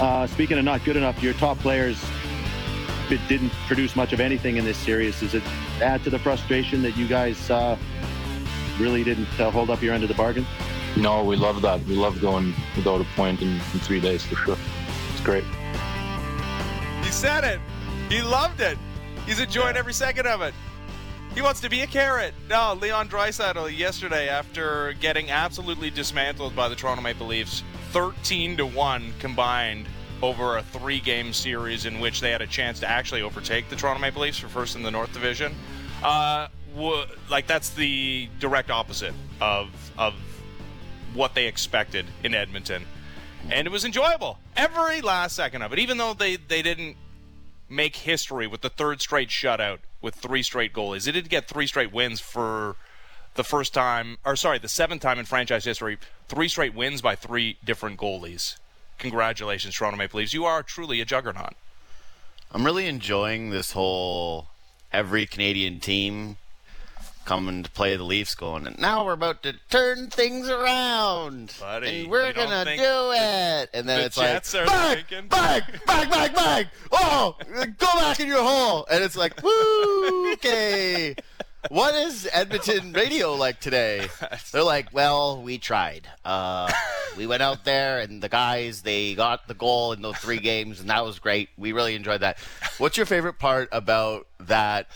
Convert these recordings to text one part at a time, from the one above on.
Uh, speaking of not good enough, your top players didn't produce much of anything in this series. Does it add to the frustration that you guys uh, really didn't uh, hold up your end of the bargain? No, we love that. We love going without a point in, in three days for sure. It's great. He said it. He loved it. He's enjoying every second of it. He wants to be a carrot. No, Leon Draisaitl yesterday, after getting absolutely dismantled by the Toronto Maple Leafs, 13 to one combined over a three-game series in which they had a chance to actually overtake the Toronto Maple Leafs for first in the North Division. Uh, w- like that's the direct opposite of of what they expected in Edmonton, and it was enjoyable every last second of it. Even though they they didn't make history with the third straight shutout with three straight goalies, they did get three straight wins for the first time, or sorry, the seventh time in franchise history, three straight wins by three different goalies. Congratulations, Toronto Maple Leafs. You are truly a juggernaut. I'm really enjoying this whole every Canadian team coming to play the Leafs going, and now we're about to turn things around. Buddy, and we're going to do it. And then the it's Jets like, back, back, back, back, back. Oh, go back in your hole. And it's like, woo, okay. What is Edmonton radio like today? They're like, well, we tried. Uh, we went out there, and the guys they got the goal in those three games, and that was great. We really enjoyed that. What's your favorite part about that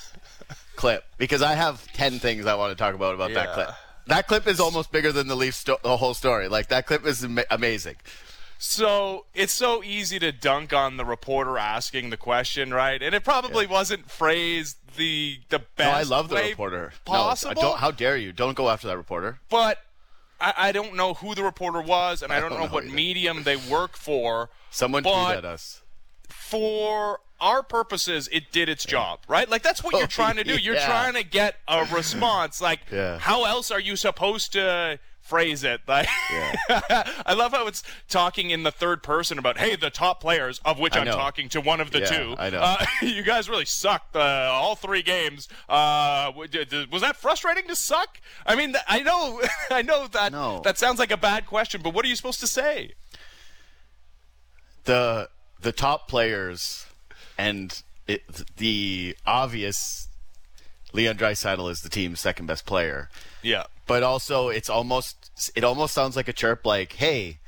clip? Because I have ten things I want to talk about about that clip. That clip is almost bigger than the Leafs sto- the whole story. Like that clip is ama- amazing. So it's so easy to dunk on the reporter asking the question, right? And it probably wasn't phrased the the No, best. I love the reporter. Possible, No, don't, how dare you? Don't go after that reporter. but I, I don't know who the reporter was, and I, I don't, don't know, know what either. medium they work for. Someone but tweet at us. For our purposes, it did its job, right? Like that's what Oh, you're trying to do. You're yeah. trying to get a response. Like, Yeah. how else are you supposed to? Phrase it like Yeah. I love how it's talking in the third person about hey the top players of which I I'm talking to one of the Yeah, two. I know. Uh, you guys really sucked uh, all three games. Uh, w- d- d- was that frustrating to suck? I mean, I know, I know that No. that sounds like a bad question, but what are you supposed to say? the the top players and it, the obvious Leon Draisaitl is the team's second best player. Yeah, But also it's almost it almost sounds like a chirp like, "Hey,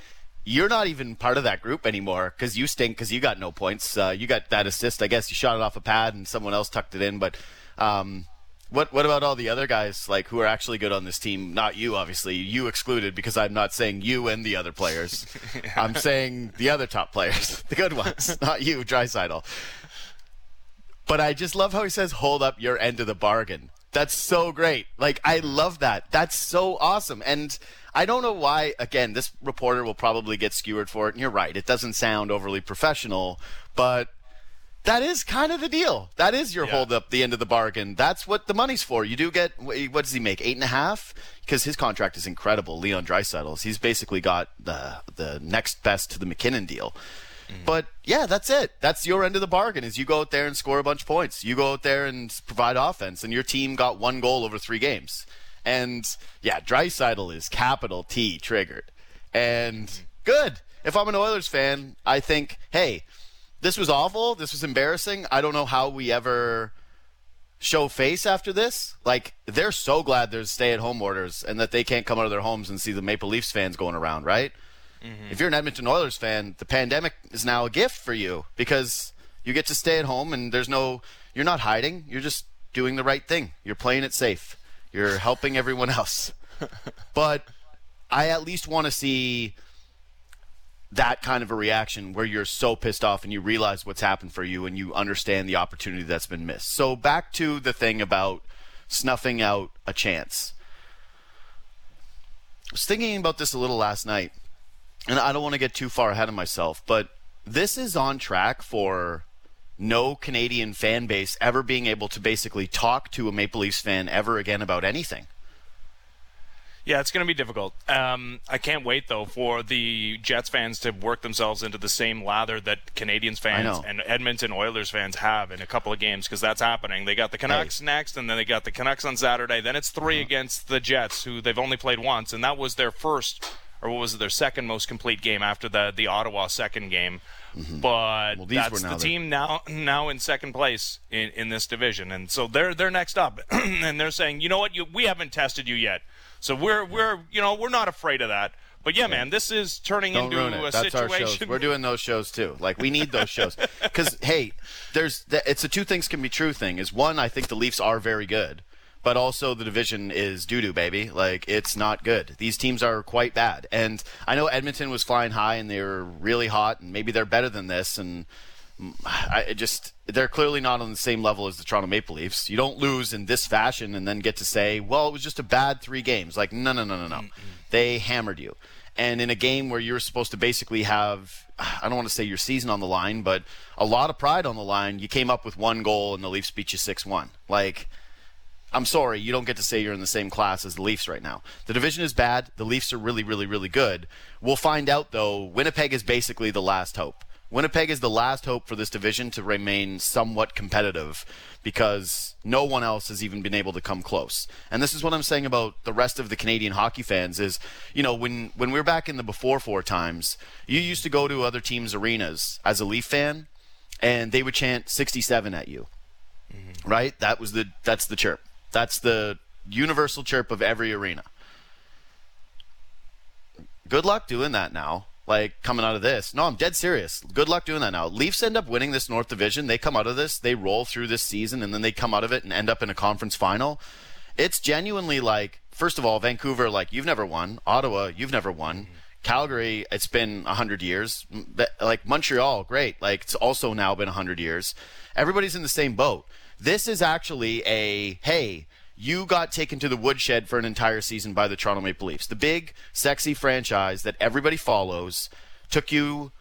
you're not even part of that group anymore because you stink because you got no points. Uh, you got that assist. I guess you shot it off a pad and someone else tucked it in. But um, what what about all the other guys like who are actually good on this team? Not you, obviously. You excluded because I'm not saying you and the other players. I'm saying the other top players, the good ones, not you, Draisaitl. But I just love how he says, "Hold up your end of the bargain." That's so great. Like I love that. That's so awesome. And I don't know why. Again, this reporter will probably get skewered for it. And you're right. It doesn't sound overly professional, but that is kind of the deal. That is your Yeah. hold up the end of the bargain. That's what the money's for. You do get what does he make? Eight and a half because his contract is incredible. Leon Draisaitl's. He's basically got the the next best to the MacKinnon deal. Mm-hmm. But yeah, that's it. That's your end of the bargain. Is you go out there and score a bunch of points. You go out there and provide offense, and your team got one goal over three games. And yeah, Draisaitl is capital T triggered, and mm-hmm. good. If I'm an Oilers fan, I think, hey, this was awful. This was embarrassing. I don't know how we ever show face after this. Like they're so glad there's stay-at-home orders and that they can't come out of their homes and see the Maple Leafs fans going around, right? Mm-hmm. If you're an Edmonton Oilers fan, the pandemic is now a gift for you because you get to stay at home and there's no you're not hiding, you're just doing the right thing. You're playing it safe. You're helping everyone else. but I at least want to see that kind of a reaction where you're so pissed off and you realize what's happened for you and you understand the opportunity that's been missed. So back to the thing about snuffing out a chance. I was thinking about this a little last night, and I don't want to get too far ahead of myself, but this is on track for no Canadian fan base ever being able to basically talk to a Maple Leafs fan ever again about anything. Yeah, it's going to be difficult. Um, I can't wait though for the Jets fans to work themselves into the same lather that Canadiens fans and Edmonton Oilers fans have in a couple of games because that's happening. They got the Canucks next, and then they got the Canucks on Saturday. Then it's 3 against the Jets, who they've only played once, and that was their first or what was it, their second most complete game after the the Ottawa second game. Mm-hmm. But Well, that's the the- team now now in second place in, in this division, and so they're they're next up, and they're saying, you know what, you, we haven't tested you yet, so we're we're you know we're not afraid of that. But yeah, man, this is turning Don't into ruin a it. That's our shows. We're doing those shows too. Like we need those shows because hey, there's th- it's a two things can be true thing. Is one, I think the Leafs are very good, but also the division is doo doo, baby. Like it's not good. These teams are quite bad, and I know Edmonton was flying high and they were really hot, and maybe they're better than this, and. I just they're clearly not on the same level as the Toronto Maple Leafs. You don't lose in this fashion and then get to say, "Well, it was just a bad 3 games." Like, no, no, no, no, no. They hammered you. And in a game where you're supposed to basically have I don't want to say your season on the line, but a lot of pride on the line, you came up with one goal and the Leafs beat you 6-1. Like I'm sorry, you don't get to say you're in the same class as the Leafs right now. The division is bad. The Leafs are really, really, really good. We'll find out, though. Winnipeg is basically the last hope. Winnipeg is the last hope for this division to remain somewhat competitive because no one else has even been able to come close. And this is what I'm saying about the rest of the Canadian hockey fans is, you know, when, when we were back in the before four times, you used to go to other teams' arenas as a Leaf fan, and they would chant 67 at you mm-hmm. right? That was the that's the chirp. That's the universal chirp of every arena. Good luck doing that now. Like coming out of this. No, I'm dead serious. Good luck doing that now. Leafs end up winning this North Division. They come out of this, they roll through this season, and then they come out of it and end up in a conference final. It's genuinely like, first of all, Vancouver, like you've never won. Ottawa, you've never won. Mm-hmm. Calgary, it's been hundred years. Like Montreal, great. Like it's also now been hundred years. Everybody's in the same boat. This is actually a hey, you got taken to the woodshed for an entire season by the Toronto Maple Leafs, the big, sexy franchise that everybody follows, took you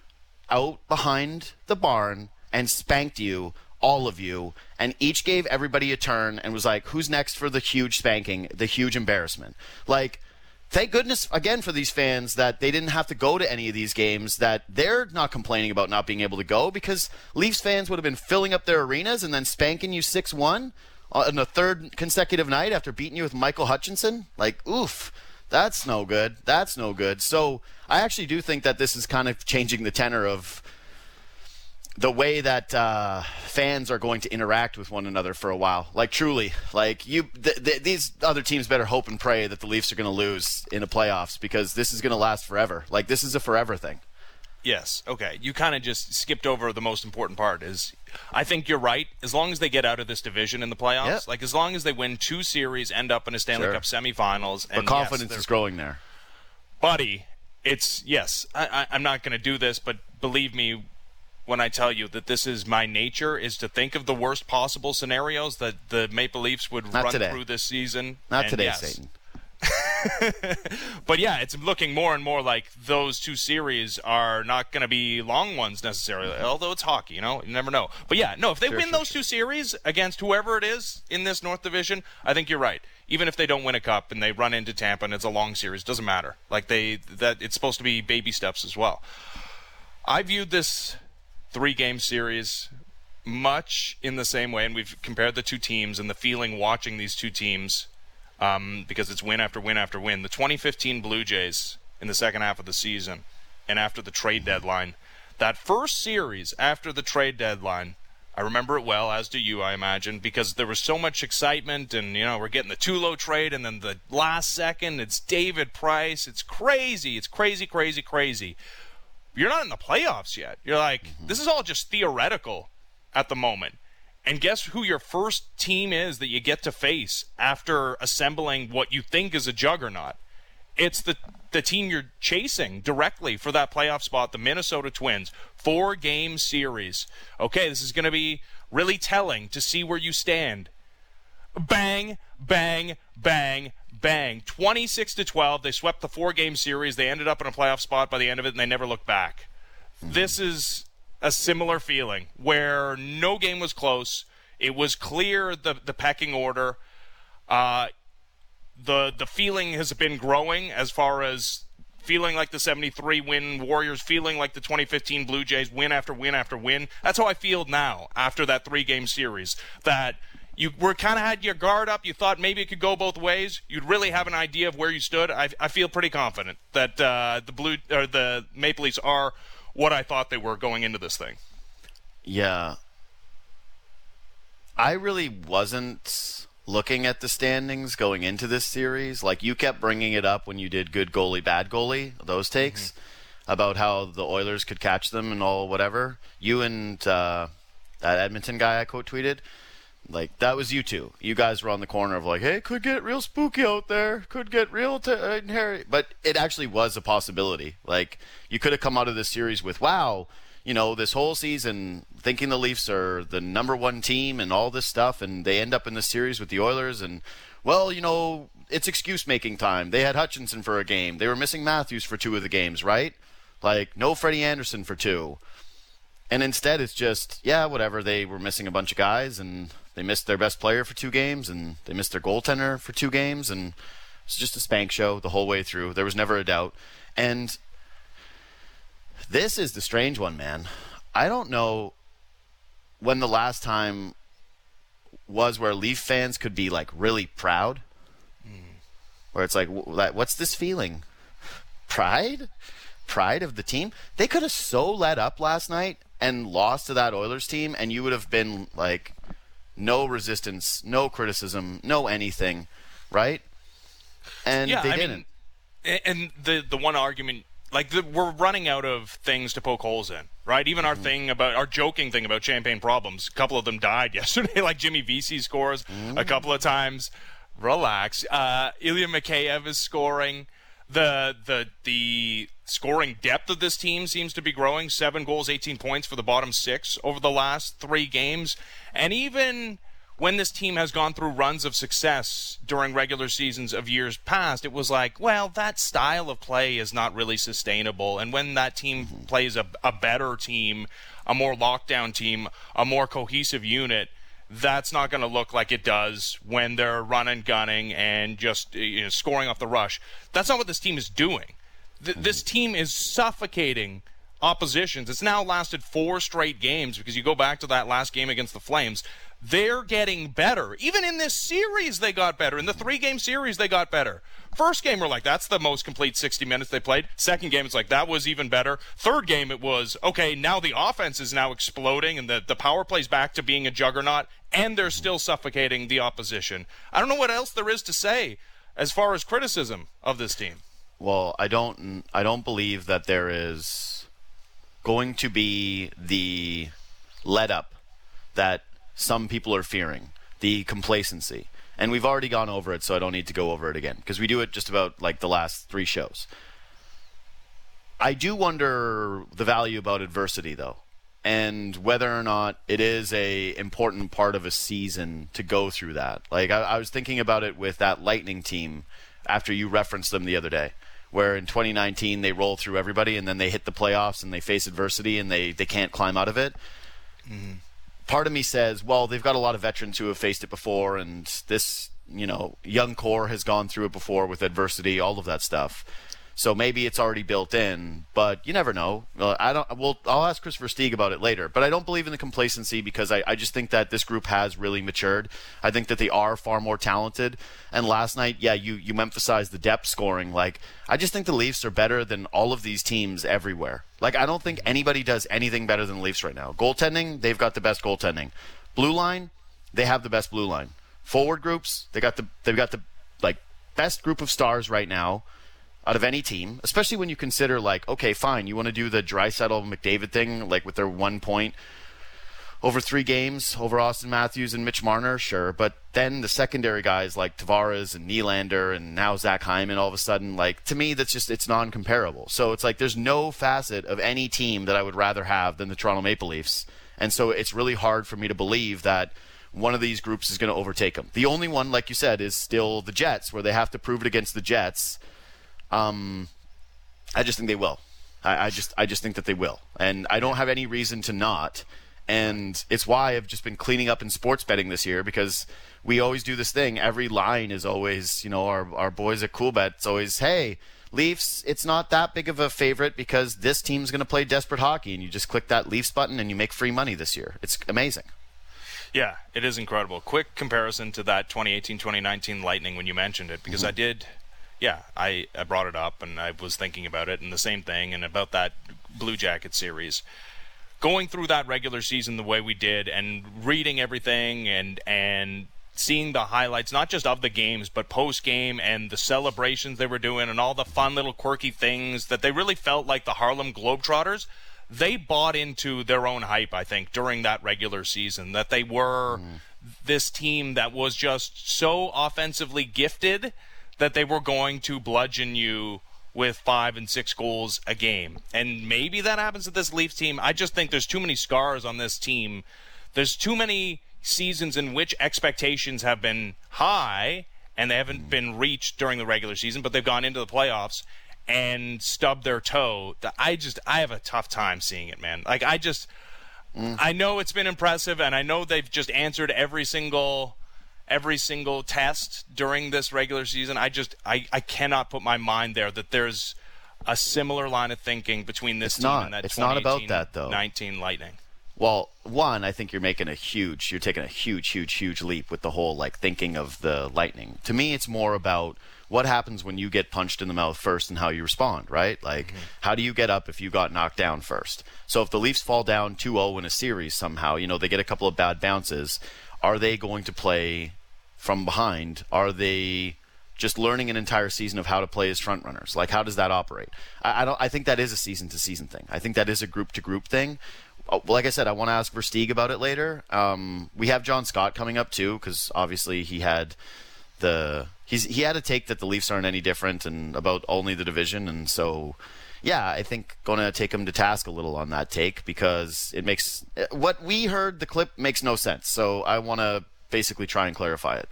out behind the barn and spanked you, all of you, and each gave everybody a turn and was like, who's next for the huge spanking, the huge embarrassment? Like, thank goodness again for these fans that they didn't have to go to any of these games that they're not complaining about not being able to go because Leafs fans would have been filling up their arenas and then spanking you 6-1 on the third consecutive night after beating you with Michael Hutchinson like oof that's no good that's no good so I actually do think that this is kind of changing the tenor of the way that uh, fans are going to interact with one another for a while. Like truly, like you, th- th- these other teams better hope and pray that the Leafs are going to lose in the playoffs because this is going to last forever. Like this is a forever thing. Yes. Okay. You kind of just skipped over the most important part. Is I think you're right. As long as they get out of this division in the playoffs, Yep. like as long as they win two series, end up in a Stanley Sure. Cup semifinals, and confidence yes, is growing there. buddy. It's yes. I, I, I'm not going to do this, but believe me when I tell you that this is my nature is to think of the worst possible scenarios that the Maple Leafs would Not run today. through this season. Not today, yes. Satan. But yeah, it's looking more and more like those two series are not going to be long ones necessarily. Although it's hockey, you know, you never know. But yeah, no, if they Sure, win sure, those two series against whoever it is in this North Division, I think you're right. Even if they don't win a cup and they run into Tampa and it's a long series, doesn't matter. Like they that it's supposed to be baby steps as well. I viewed this three game series much in the same way, and we've compared the two teams and the feeling watching these two teams um, because it's win after win after win. The 2015 Blue Jays in the second half of the season and after the trade deadline, that first series after the trade deadline, I remember it well, as do you, I imagine, because there was so much excitement, and you know we're getting the Tulo trade, and then the last second it's David Price. It's crazy. It's crazy, crazy, crazy you're not in the playoffs yet. You're like, this is all just theoretical at the moment. And guess who your first team is that you get to face after assembling what you think is a juggernaut? It's the the team you're chasing directly for that playoff spot, the Minnesota Twins. Four game series. Okay, this is going to be really telling to see where you stand. Bang, bang, bang, bang. 26 to 12. They swept the four game series. They ended up in a playoff spot by the end of it, and they never looked back. This is a similar feeling where no game was close. It was clear the, the pecking order. Uh, the the feeling has been growing as far as feeling like the 73 win Warriors, feeling like the 2015 Blue Jays win after win after win. That's how I feel now after that three game series. That you were kind of had your guard up. You thought maybe it could go both ways. You'd really have an idea of where you stood. I, I feel pretty confident that uh, the blue or the Maple Leafs are what I thought they were going into this thing. Yeah. I really wasn't looking at the standings going into this series. Like you kept bringing it up when you did good goalie, bad goalie, those takes mm-hmm. about how the Oilers could catch them and all whatever. You and uh, that Edmonton guy I quote tweeted like that was you two. You guys were on the corner of like, hey, could get real spooky out there. Could get real t- hairy. But it actually was a possibility. Like you could have come out of this series with, wow, you know, this whole season thinking the Leafs are the number one team and all this stuff, and they end up in the series with the Oilers, and well, you know, it's excuse making time. They had Hutchinson for a game. They were missing Matthews for two of the games, right? Like no Freddie Andersen for two. And instead, it's just, yeah, whatever. They were missing a bunch of guys, and they missed their best player for two games, and they missed their goaltender for two games, and it's just a spank show the whole way through. There was never a doubt. And this is the strange one, man. I don't know when the last time was where Leaf fans could be like really proud. Where it's like, what's this feeling? Pride? Pride of the team? They could have so let up last night and lost to that Oilers team, and you would have been like, no resistance, no criticism, no anything, right? And yeah, they I didn't. Mean, and the the one argument, like the, we're running out of things to poke holes in, right? Even our mm-hmm. thing about our joking thing about champagne problems, a couple of them died yesterday. like Jimmy Vesey scores mm-hmm. a mm. couple of times. Relax. Uh, Ilya Mikheyev is scoring. The the the scoring depth of this team seems to be growing. Seven goals, 18 points for the bottom six over the last three games. And even when this team has gone through runs of success during regular seasons of years past, it was like, well, that style of play is not really sustainable. And when that team plays a, a better team, a more lockdown team, a more cohesive unit, that's not going to look like it does when they're running, gunning, and just you know, scoring off the rush. That's not what this team is doing th- this team is suffocating oppositions. It's now lasted four straight games because you go back to that last game against the Flames. They're getting better. Even in this series, they got better. In the three game series, they got better. First game, we're like, that's the most complete 60 minutes they played. Second game, it's like, that was even better. Third game, it was, okay, now the offense is now exploding and the, the power plays back to being a juggernaut, and they're still suffocating the opposition. I don't know what else there is to say as far as criticism of this team well, I don't I don't believe that there is going to be the let up that some people are fearing, the complacency. And we've already gone over it, so I don't need to go over it again because we do it just about like the last 3 shows. I do wonder the value about adversity though and whether or not it is a important part of a season to go through that. Like I, I was thinking about it with that Lightning team after you referenced them the other day where in 2019 they roll through everybody and then they hit the playoffs and they face adversity and they, they can't climb out of it. Mm-hmm. Part of me says, well, they've got a lot of veterans who have faced it before, and this, you know, young core has gone through it before with adversity, all of that stuff. So maybe it's already built in, but you never know. Uh, I don't. Well, I'll ask Kris Versteeg about it later. But I don't believe in the complacency because I, I just think that this group has really matured. I think that they are far more talented. And last night, yeah, you you emphasized the depth scoring. Like I just think the Leafs are better than all of these teams everywhere. Like I don't think anybody does anything better than the Leafs right now. Goaltending, they've got the best goaltending. Blue line, they have the best blue line. Forward groups, they got the they've got the like best group of stars right now out of any team, especially when you consider like, okay, fine, you want to do the Draisaitl McDavid thing, like with their one point over three games over Austin Matthews and Mitch Marner, sure. But then the secondary guys like Tavares and Nylander and now Zach Hyman, all of a sudden, like to me, that's just it's non-comparable. So it's like there's no facet of any team that I would rather have than the Toronto Maple Leafs, and so it's really hard for me to believe that one of these groups is going to overtake them. The only one, like you said, is still the Jets, where they have to prove it against the Jets um, I just think they will. I, I just I just think that they will, and I don't have any reason to not. And it's why I've just been cleaning up in sports betting this year because we always do this thing. Every line is always, you know, our our boys at Coolbet. It's always, hey, Leafs, it's not that big of a favorite because this team's going to play desperate hockey, and you just click that Leafs button and you make free money this year. It's amazing. Yeah, it is incredible. Quick comparison to that 2018-2019 Lightning when you mentioned it, because I did, yeah, I, I brought it up and I was thinking about it and the same thing and about that Blue Jacket series. Going through that regular season the way we did and reading everything and and seeing the highlights, not just of the games, but post game and the celebrations they were doing and all the fun little quirky things that they really felt like the Harlem Globetrotters. They bought into their own hype, I think, during that regular season, that they were mm. this team that was just so offensively gifted that they were going to bludgeon you with five and six goals a game. And maybe that happens to this Leafs team. I just think there's too many scars on this team. There's too many seasons in which expectations have been high and they haven't been reached during the regular season, but they've gone into the playoffs and stubbed their toe. That I just I have a tough time seeing it, man. Like I just mm. I know it's been impressive and I know they've just answered every single every single test during this regular season. I just I, I cannot put my mind there that there's a similar line of thinking between this It's team not. and that It's not about that, though. 19 Lightning. Well, one, I think you're making a huge, you're taking a huge, huge, huge leap with the whole like thinking of the lightning. To me, it's more about what happens when you get punched in the mouth first and how you respond, right? Like, mm-hmm. how do you get up if you got knocked down first? So if the Leafs fall down 2-0 in a series somehow, you know, they get a couple of bad bounces, are they going to play from behind? Are they just learning an entire season of how to play as front runners? Like, how does that operate? I, I don't. I think that is a season to season thing. I think that is a group to group thing. Oh, Like I said, I want to ask Versteeg about it later. Um, we have John Scott coming up too, because obviously he had the he's he had a take that the Leafs aren't any different and about only the division, and so yeah, I think going to take him to task a little on that take because it makes what we heard the clip makes no sense. So I want to basically try and clarify it.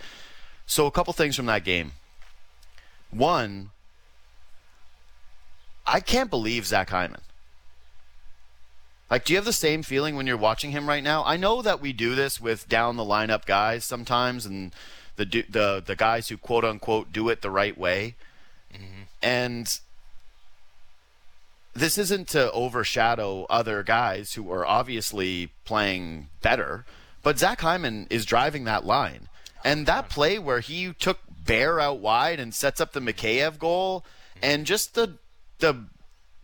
So a couple things from that game. One, I can't believe Zach Hyman. Like, do you have the same feeling when you're watching him right now? I know that we do this with down the lineup guys sometimes, and the the the guys who quote unquote do it the right way, mm-hmm. and this isn't to overshadow other guys who are obviously playing better, but Zach Hyman is driving that line. And that play where he took Bear out wide and sets up the Mikheyev goal, and just the the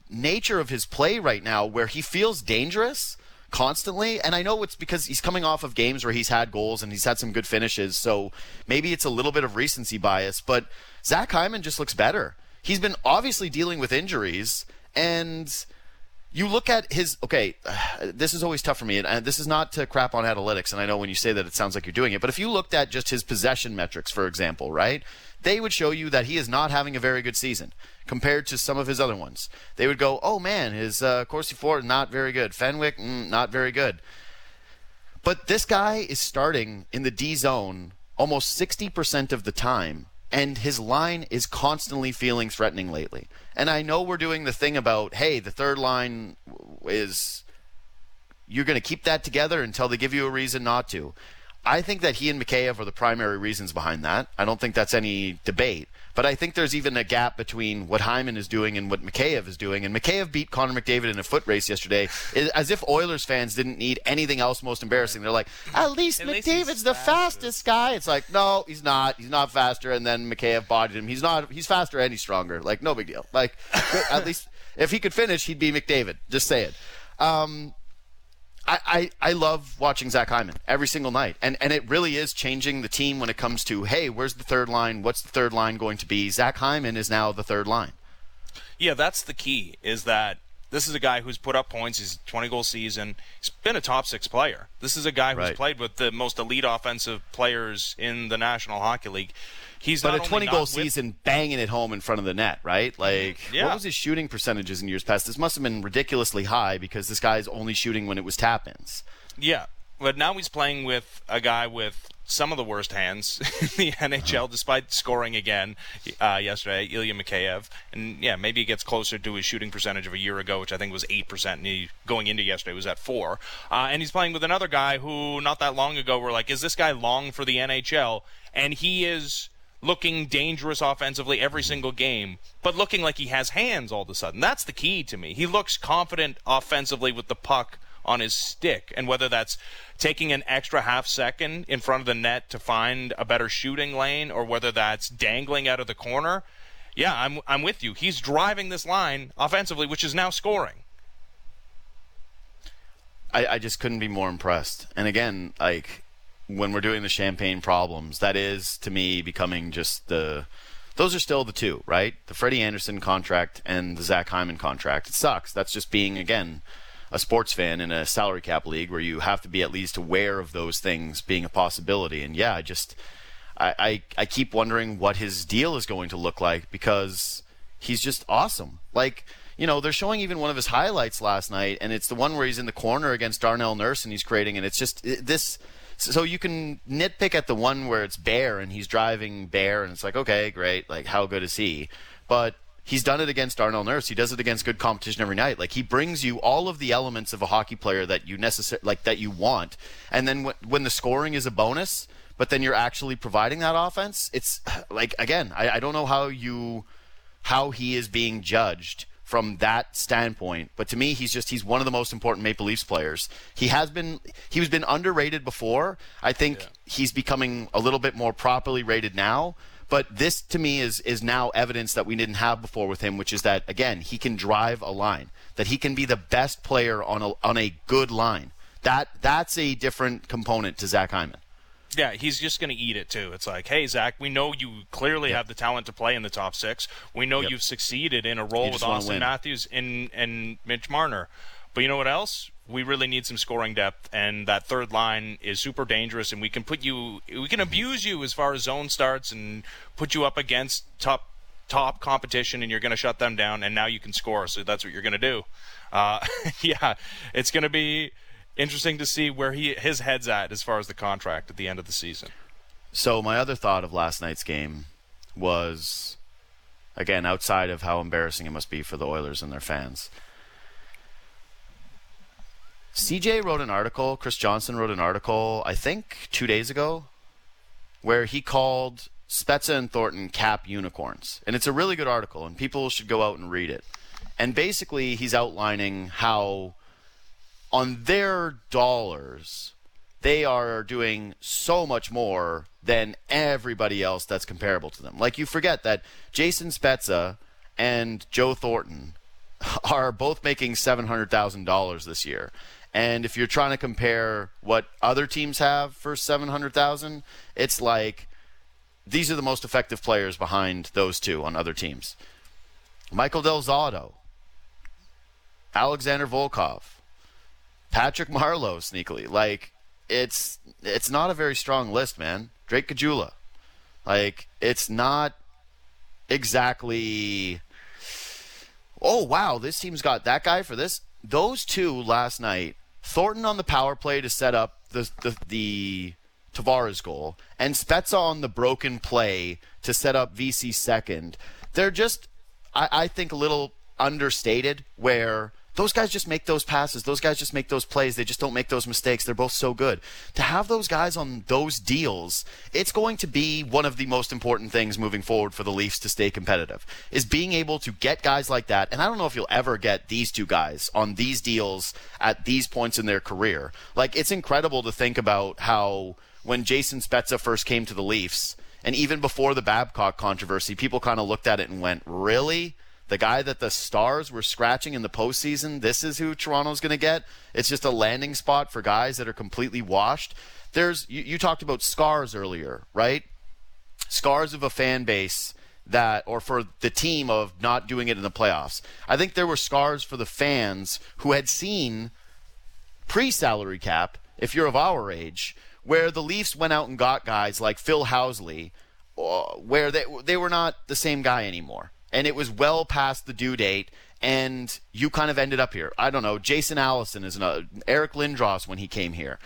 nature of his play right now, where he feels dangerous constantly. And I know it's because he's coming off of games where he's had goals and he's had some good finishes, so maybe it's a little bit of recency bias. But Zach Hyman just looks better. He's been obviously dealing with injuries, and you look at his okay this is always tough for me and, this is not to crap on analytics and i know when you say that it sounds like you're doing it but if you looked at just his possession metrics for example right they would show you that he is not having a very good season compared to some of his other ones. They would go oh man his uh, Corsi For not very good. Fenwick mm, not very good. But this guy is starting in the D zone almost 60% of the time, and his line is constantly feeling threatening lately. And I know we're doing the thing about, hey, the third line is. You're going to keep that together until they give you a reason not to. I think that he and Mikheyev are the primary reasons behind that. I don't think that's any debate. But I think there's even a gap between what Hyman is doing and what Mikheyev is doing. And Mikheyev beat Connor McDavid in a foot race yesterday, as if Oilers fans didn't need anything else most embarrassing. They're like, at least At least McDavid's the faster." fastest guy. It's like, no, he's not. He's not faster. And then Mikheyev bodied him. He's not. He's faster and he's stronger. Like, no big deal. Like, at least if he could finish, he'd be McDavid. Just say it. Um, I, I, I love watching Zach Hyman every single night. And, and it really is changing the team when it comes to, hey, where's the third line? What's the third line going to be? Zach Hyman is now the third line. Yeah, that's the key. Is that this is a guy who's put up points. He's 20 goal season. He's been a top six player. This is a guy who's Right. played with the most elite offensive players in the National Hockey League. He's But a 20 not goal with- season banging it home in front of the net, right? Mm-hmm. Like, Yeah. what was his shooting percentages in years past? This must have been ridiculously high because this guy's only shooting when it was tap ins. Yeah, but now he's playing with a guy with some of the worst hands in the NHL, despite scoring again uh, yesterday, Ilya Mikheyev. And yeah, maybe he gets closer to his shooting percentage of a year ago, which I think was eight percent, and he going into yesterday was at four. Uh, and he's playing with another guy who not that long ago we're like, is this guy long for the NHL? And he is looking dangerous offensively every single game, but looking like he has hands all of a sudden. That's the key to me. He looks confident offensively with the puck on his stick, and whether that's taking an extra half second in front of the net to find a better shooting lane, or whether that's dangling out of the corner. Yeah, I'm I'm with you. He's driving this line offensively, which is now scoring. I, I just couldn't be more impressed. And again, like when we're doing the champagne problems, that is to me becoming just the. Those are still the two, right? The Freddie Andersen contract and the Zach Hyman contract. It sucks. That's just being again a sports fan in a salary cap league where you have to be at least aware of those things being a possibility. And yeah, I just I, I, I keep wondering what his deal is going to look like because he's just awesome. Like you know, they're showing even one of his highlights last night, and it's the one where he's in the corner against Darnell Nurse and he's creating, and it's just it, this. So you can nitpick at the one where it's Bear and he's driving Bear, and it's like, okay, great, like how good is he? But he's done it against Darnell Nurse. He does it against good competition every night. Like he brings you all of the elements of a hockey player that you necessary like that you want, and then w- when the scoring is a bonus, but then you're actually providing that offense. It's like again, I, I don't know how you how he is being judged from that standpoint. But to me, he's just he's one of the most important Maple Leafs players. He has been he was been underrated before. I think yeah. he's becoming a little bit more properly rated now. But this to me is is now evidence that we didn't have before with him, which is that again he can drive a line, that he can be the best player on a on a good line. That that's a different component to Zach Hyman. Yeah, he's just going to eat it too. It's like, hey, Zach, we know you clearly yep. have the talent to play in the top six. We know yep. you've succeeded in a role with Austin Matthews and and Mitch Marner. But you know what else? We really need some scoring depth, and that third line is super dangerous. And we can put you, we can abuse you as far as zone starts, and put you up against top top competition, and you're going to shut them down. And now you can score, so that's what you're going to do. Uh, yeah, it's going to be interesting to see where he his head's at as far as the contract at the end of the season. So my other thought of last night's game was again outside of how embarrassing it must be for the Oilers and their fans. CJ wrote an article, Chris Johnson wrote an article, I think 2 days ago, where he called Spezza and Thornton cap unicorns. And it's a really good article and people should go out and read it. And basically he's outlining how on their dollars, they are doing so much more than everybody else that's comparable to them. Like you forget that Jason Spezza and Joe Thornton are both making $700,000 this year. And if you're trying to compare what other teams have for 700,000, it's like these are the most effective players behind those two on other teams. Michael Del Zotto, Alexander Volkov, Patrick Marleau sneakily. Like it's it's not a very strong list, man. Drake Caggiula. Like it's not exactly Oh wow, this team's got that guy for this. Those two last night, Thornton on the power play to set up the the, the Tavares goal, and Spezza on the broken play to set up Vesey second. They're just, I, I think, a little understated. Where those guys just make those passes. Those guys just make those plays. They just don't make those mistakes. They're both so good. To have those guys on those deals, it's going to be one of the most important things moving forward for the Leafs to stay competitive. Is being able to get guys like that. And I don't know if you'll ever get these two guys on these deals at these points in their career. Like it's incredible to think about how when Jason Spezza first came to the Leafs, and even before the Babcock controversy, people kind of looked at it and went, "Really?" The guy that the Stars were scratching in the postseason, this is who Toronto's going to get. It's just a landing spot for guys that are completely washed. There's you, you talked about scars earlier, right? Scars of a fan base that, or for the team of not doing it in the playoffs. I think there were scars for the fans who had seen pre-salary cap, if you're of our age, where the Leafs went out and got guys like Phil Housley, where they they were not the same guy anymore and it was well past the due date, and you kind of ended up here. I don't know. Jason Allison is another. Eric Lindros when he came here.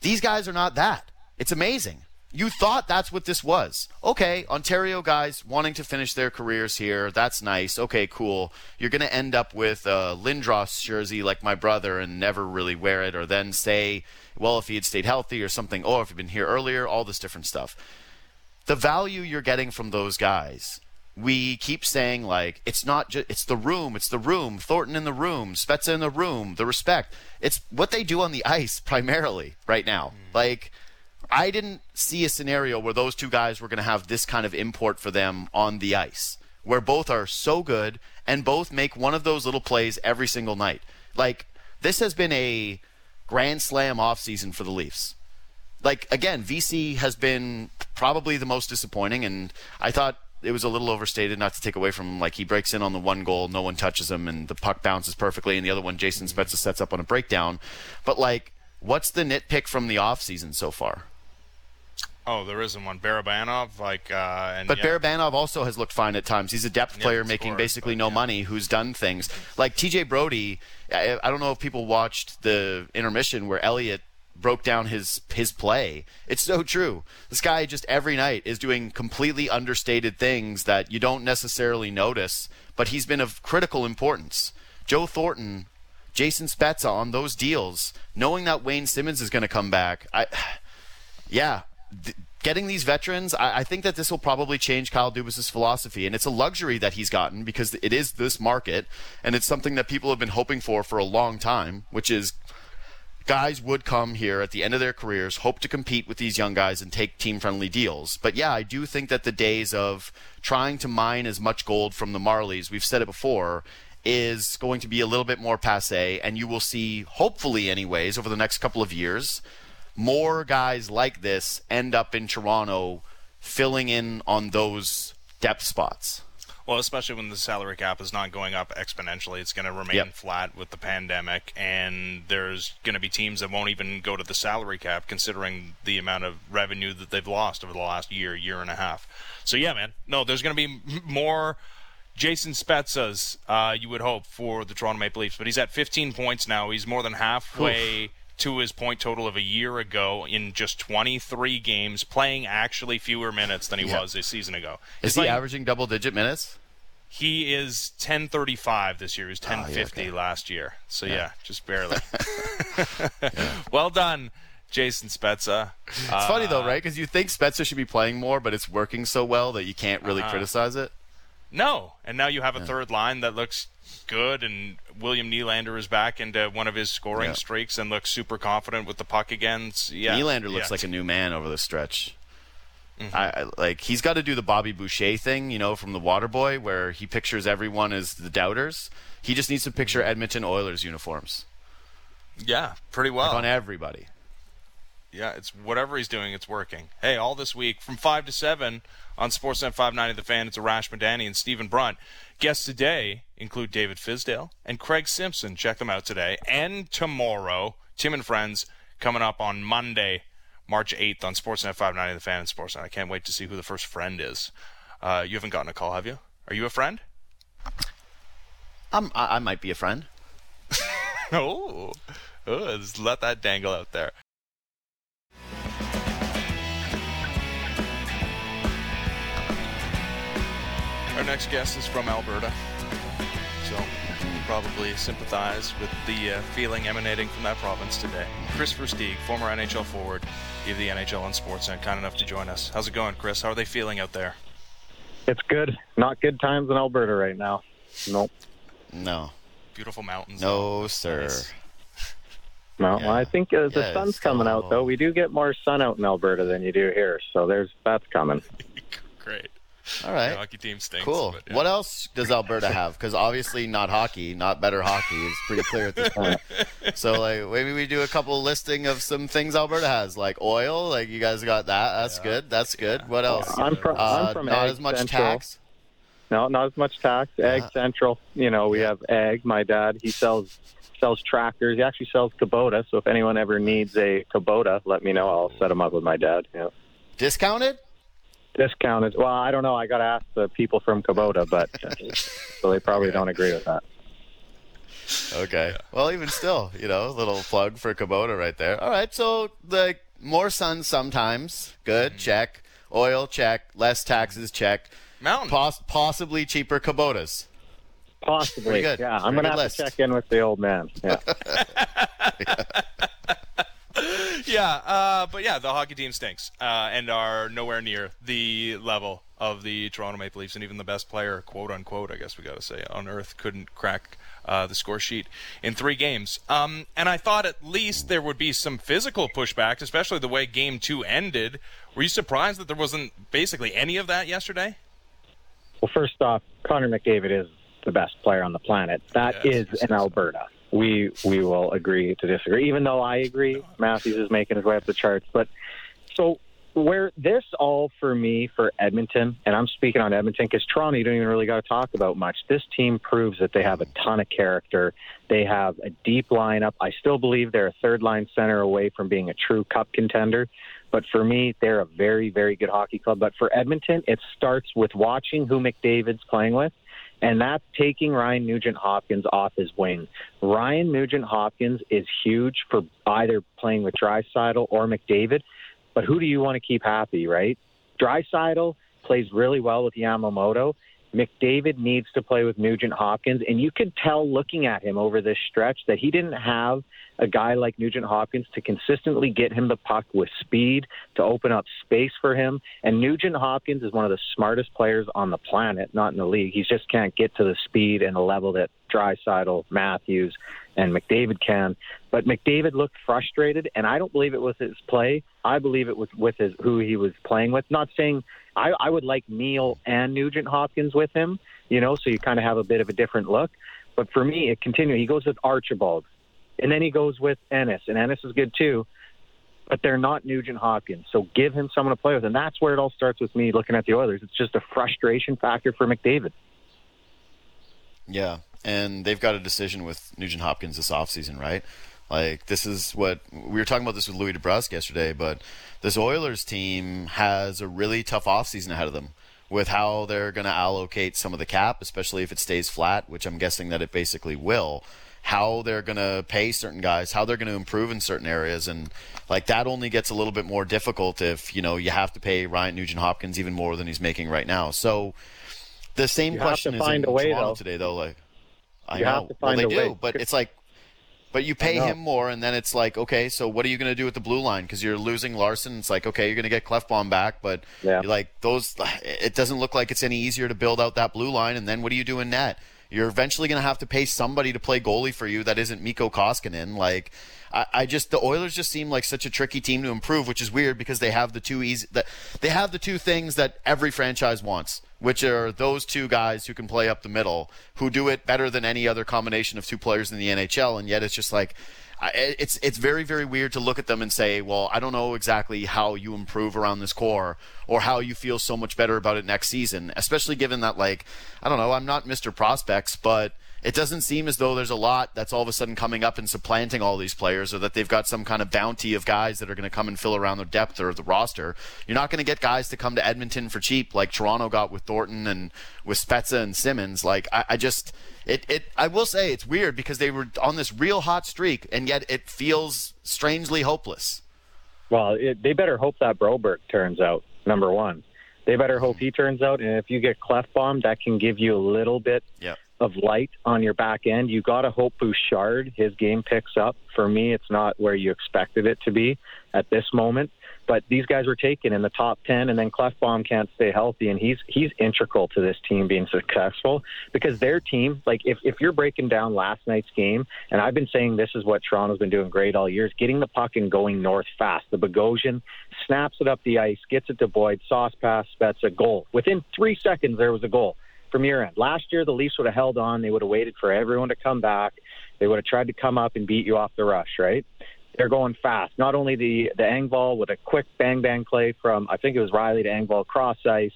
These guys are not that. It's amazing. You thought that's what this was. Okay, Ontario guys wanting to finish their careers here. That's nice. Okay, cool. You're going to end up with a Lindros jersey like my brother and never really wear it, or then say, well, if he had stayed healthy or something, or if he'd been here earlier, all this different stuff. The value you're getting from those guys we keep saying like it's not just it's the room, it's the room, Thornton in the room, Spezza in the room, the respect. It's what they do on the ice primarily right now. Mm. Like I didn't see a scenario where those two guys were going to have this kind of import for them on the ice, where both are so good and both make one of those little plays every single night. Like this has been a grand slam offseason for the Leafs. Like again, Vesey has been probably the most disappointing, and I thought it was a little overstated. Not to take away from him, like he breaks in on the one goal, no one touches him, and the puck bounces perfectly, and the other one, Jason Spezza sets up on a breakdown. But like, what's the nitpick from the offseason so far? Oh, there isn't one. Barabanov, like, uh, and But yeah. Barabanov also has looked fine at times. He's a depth player making basically but no yeah. money who's done things. Like TJ Brodie, I, I don't know if people watched the intermission where Elliott broke down his his play. It's so true. This guy just every night is doing completely understated things that you don't necessarily notice, but he's been of critical importance. Joe Thornton, Jason Spezza on those deals, knowing that Wayne Simmonds is going to come back. I yeah, th- getting these veterans, I, I think that this will probably change Kyle Dubas's philosophy, and it's a luxury that he's gotten because it is this market, and it's something that people have been hoping for for a long time, which is guys would come here at the end of their careers, hope to compete with these young guys and take team-friendly deals. But yeah, I do think that the days of trying to mine as much gold from the Marlies, we've said it before, is going to be a little bit more passe, and you will see, hopefully, anyways, over the next couple of years, more guys like this end up in Toronto filling in on those depth spots. Well, especially when the salary cap is not going up exponentially, it's going to remain Yep. flat with the pandemic, and there's going to be teams that won't even go to the salary cap, considering the amount of revenue that they've lost over the last year, year and a half. So yeah, man, no, there's going to be more Jason Spezza's, uh, you would hope, for the Toronto Maple Leafs, but he's at 15 points now. He's more than halfway. To his point total of a year ago in just 23 games, playing actually fewer minutes than he Yeah. was a season ago. Is he like- averaging double-digit minutes? he is 1035 this year. He was Oh, yeah, 1050 okay. last year. So yeah, just barely. Well done, Jason Spezza. It's funny though, right? Because you think Spezza should be playing more, but it's working so well that you can't really Uh-huh. criticize it. No, and now you have a third line that looks good, and William Nylander is back into one of his scoring Yeah. streaks and looks super confident with the puck again. So, yeah, Nylander looks yeah. like a new man over the stretch. Mm-hmm. I, I like he's got to do the Bobby Boucher thing, you know, from the Waterboy, where he pictures everyone as the doubters. He just needs to picture Mm-hmm. Edmonton Oilers uniforms yeah, pretty well. on everybody. Yeah, it's whatever he's doing, it's working. Hey, all this week from five to seven on Sportsnet 590 The Fan, it's Arash Madani and Stephen Brunt. Guests today include David Fizdale and Craig Simpson. Check them out today and tomorrow. Tim and Friends coming up on Monday, March 8th on Sportsnet 590 The Fan and Sportsnet. I can't wait to see who the first friend is. Uh, you haven't gotten a call, have you? Are you a friend? I'm, I, I might be a friend. Oh, oh just let that dangle out there. Our next guest is from Alberta, so you probably sympathize with the uh, feeling emanating from that province today. Kris Versteeg, former NHL forward, gave the NHL on Sportsnet, kind enough to join us. How's it going, Kris? How are they feeling out there? It's good. Not good times in Alberta right now. Nope. No, Beautiful mountains. no, sir. Nice. No, Yeah. I think uh, the Yeah, sun's it's coming out though. We do get more sun out in Alberta than you do here, so there's that's coming. Great. All right. The hockey team stinks. Cool. but, yeah. What else does Alberta have? Because obviously not hockey, not better hockey. It's pretty clear at this point. so like maybe we do a couple listing of some things Alberta has, like oil. Like you guys got that. That's good. That's good. What else? I'm from Uh, I'm from not Ag as much Central. tax. No, not as much tax. Ag Yeah. Central. You know, we have ag. My dad he sells sells tractors. He actually sells Kubota. So if anyone ever needs a Kubota, let me know. I'll set them up with my dad. Yeah. Discounted? Discounted. Well, I don't know. I got to ask the people from Kubota, but uh, so they probably don't agree with that. Okay. Well, even still, you know, little plug for Kubota right there. All right. So like more sun sometimes. Good. Mm-hmm. Check. Oil. Check. Less taxes. Check. Mountain. Poss- possibly cheaper Kubotas. Possibly. Good. Yeah, I'm gonna have list. to check in with the old man. Yeah. yeah, uh, but yeah, the hockey team stinks uh, and are nowhere near the level of the Toronto Maple Leafs, and even the best player, quote unquote, I guess we got to say, on earth couldn't crack uh, the score sheet in three games. Um, and I thought at least there would be some physical pushback, especially the way Game Two ended. Were you surprised that there wasn't basically any of that yesterday? Well, first off, Connor McDavid is the best player on the planet. That Yes, is in yes. Alberta. We we will agree to disagree, even though I agree Matthews is making his way up the charts. But so where this all for me for Edmonton, and I'm speaking on Edmonton because Toronto, you don't even really got to talk about much. This team proves that they have a ton of character. They have a deep lineup. I still believe they're a third line center away from being a true cup contender. But for me, they're a very, very good hockey club. But for Edmonton, it starts with watching who McDavid's playing with, and that's taking Ryan Nugent Hopkins off his wing. Ryan Nugent Hopkins is huge for either playing with Draisaitl or McDavid. But who do you want to keep happy, right? Draisaitl plays really well with Yamamoto. McDavid needs to play with Nugent Hopkins, and you could tell looking at him over this stretch that he didn't have a guy like Nugent Hopkins to consistently get him the puck with speed to open up space for him. And Nugent Hopkins is one of the smartest players on the planet, not in the league. He just can't get to the speed and the level that Draisaitl, Matthews, and McDavid can. But McDavid looked frustrated, and I don't believe it was his play. I believe it was with his who he was playing with. Not saying I, I would like Neil and Nugent Hopkins with him, you know, so you kind of have a bit of a different look. But for me, it continued. He goes with Archibald, and then he goes with Ennis, and Ennis is good too. But they're not Nugent Hopkins, so give him someone to play with, and that's where it all starts with me looking at the Oilers. It's just a frustration factor for McDavid. Yeah, and they've got a decision with Nugent Hopkins this offseason, right? Like this is what we were talking about this with Louie DeBrusk yesterday, but this Oilers team has a really tough offseason ahead of them with how they're going to allocate some of the cap, especially if it stays flat, which I'm guessing that it basically will. How they're going to pay certain guys, how they're going to improve in certain areas, and like that only gets a little bit more difficult if you know you have to pay Ryan Nugent Hopkins even more than he's making right now. So the same You question is find in a way, Toronto though. today, though. Like I You know, to find well, a they way. do, but it's like, but you pay him more, and then it's like, okay, so what are you going to do with the blue line? Because you're losing Larsson. It's like, okay, you're going to get Klefbom back, but Yeah. you're like those. It doesn't look like it's any easier to build out that blue line, and then what do you do in net? You're eventually going to have to pay somebody to play goalie for you that isn't Mikko Koskinen. Like, I, I just the Oilers just seem like such a tricky team to improve, which is weird because they have the two easy that they have the two things that every franchise wants, which are those two guys who can play up the middle, who do it better than any other combination of two players in the NHL, and yet it's just like. It's it's very very weird to look at them and say, well, I don't know exactly how you improve around this core or how you feel so much better about it next season, especially given that like I don't know, I'm not Mr. Prospects, but it doesn't seem as though there's a lot that's all of a sudden coming up and supplanting all these players, or that they've got some kind of bounty of guys that are going to come and fill around the depth or the roster. You're not going to get guys to come to Edmonton for cheap like Toronto got with Thornton and with Spezza and Simmonds. Like I, I just, it, it, I will say it's weird because they were on this real hot streak, and yet it feels strangely hopeless. Well, it, they better hope that Broberg turns out number one. They better hope hmm. he turns out, and if you get cleft Klefbom, that can give you a little bit Yep. Of light on your back end. You got to hope Bouchard his game picks up. For me, it's not where you expected it to be at this moment. But these guys were taken in the top ten, and then Klefbom can't stay healthy, and he's he's integral to this team being successful because their team, like if if you're breaking down last night's game, and I've been saying this is what Toronto's been doing great all year, is getting the puck and going north fast. The Bogosian snaps it up the ice, gets it to Boyd, sauce pass, Spezza goal. Within three seconds, there was a goal from your end. Last year, the Leafs would have held on. They would have waited for everyone to come back. They would have tried to come up and beat you off the rush, right? They're going fast. Not only the the Engvall with a quick bang bang play from I think it was Riley to Engvall cross ice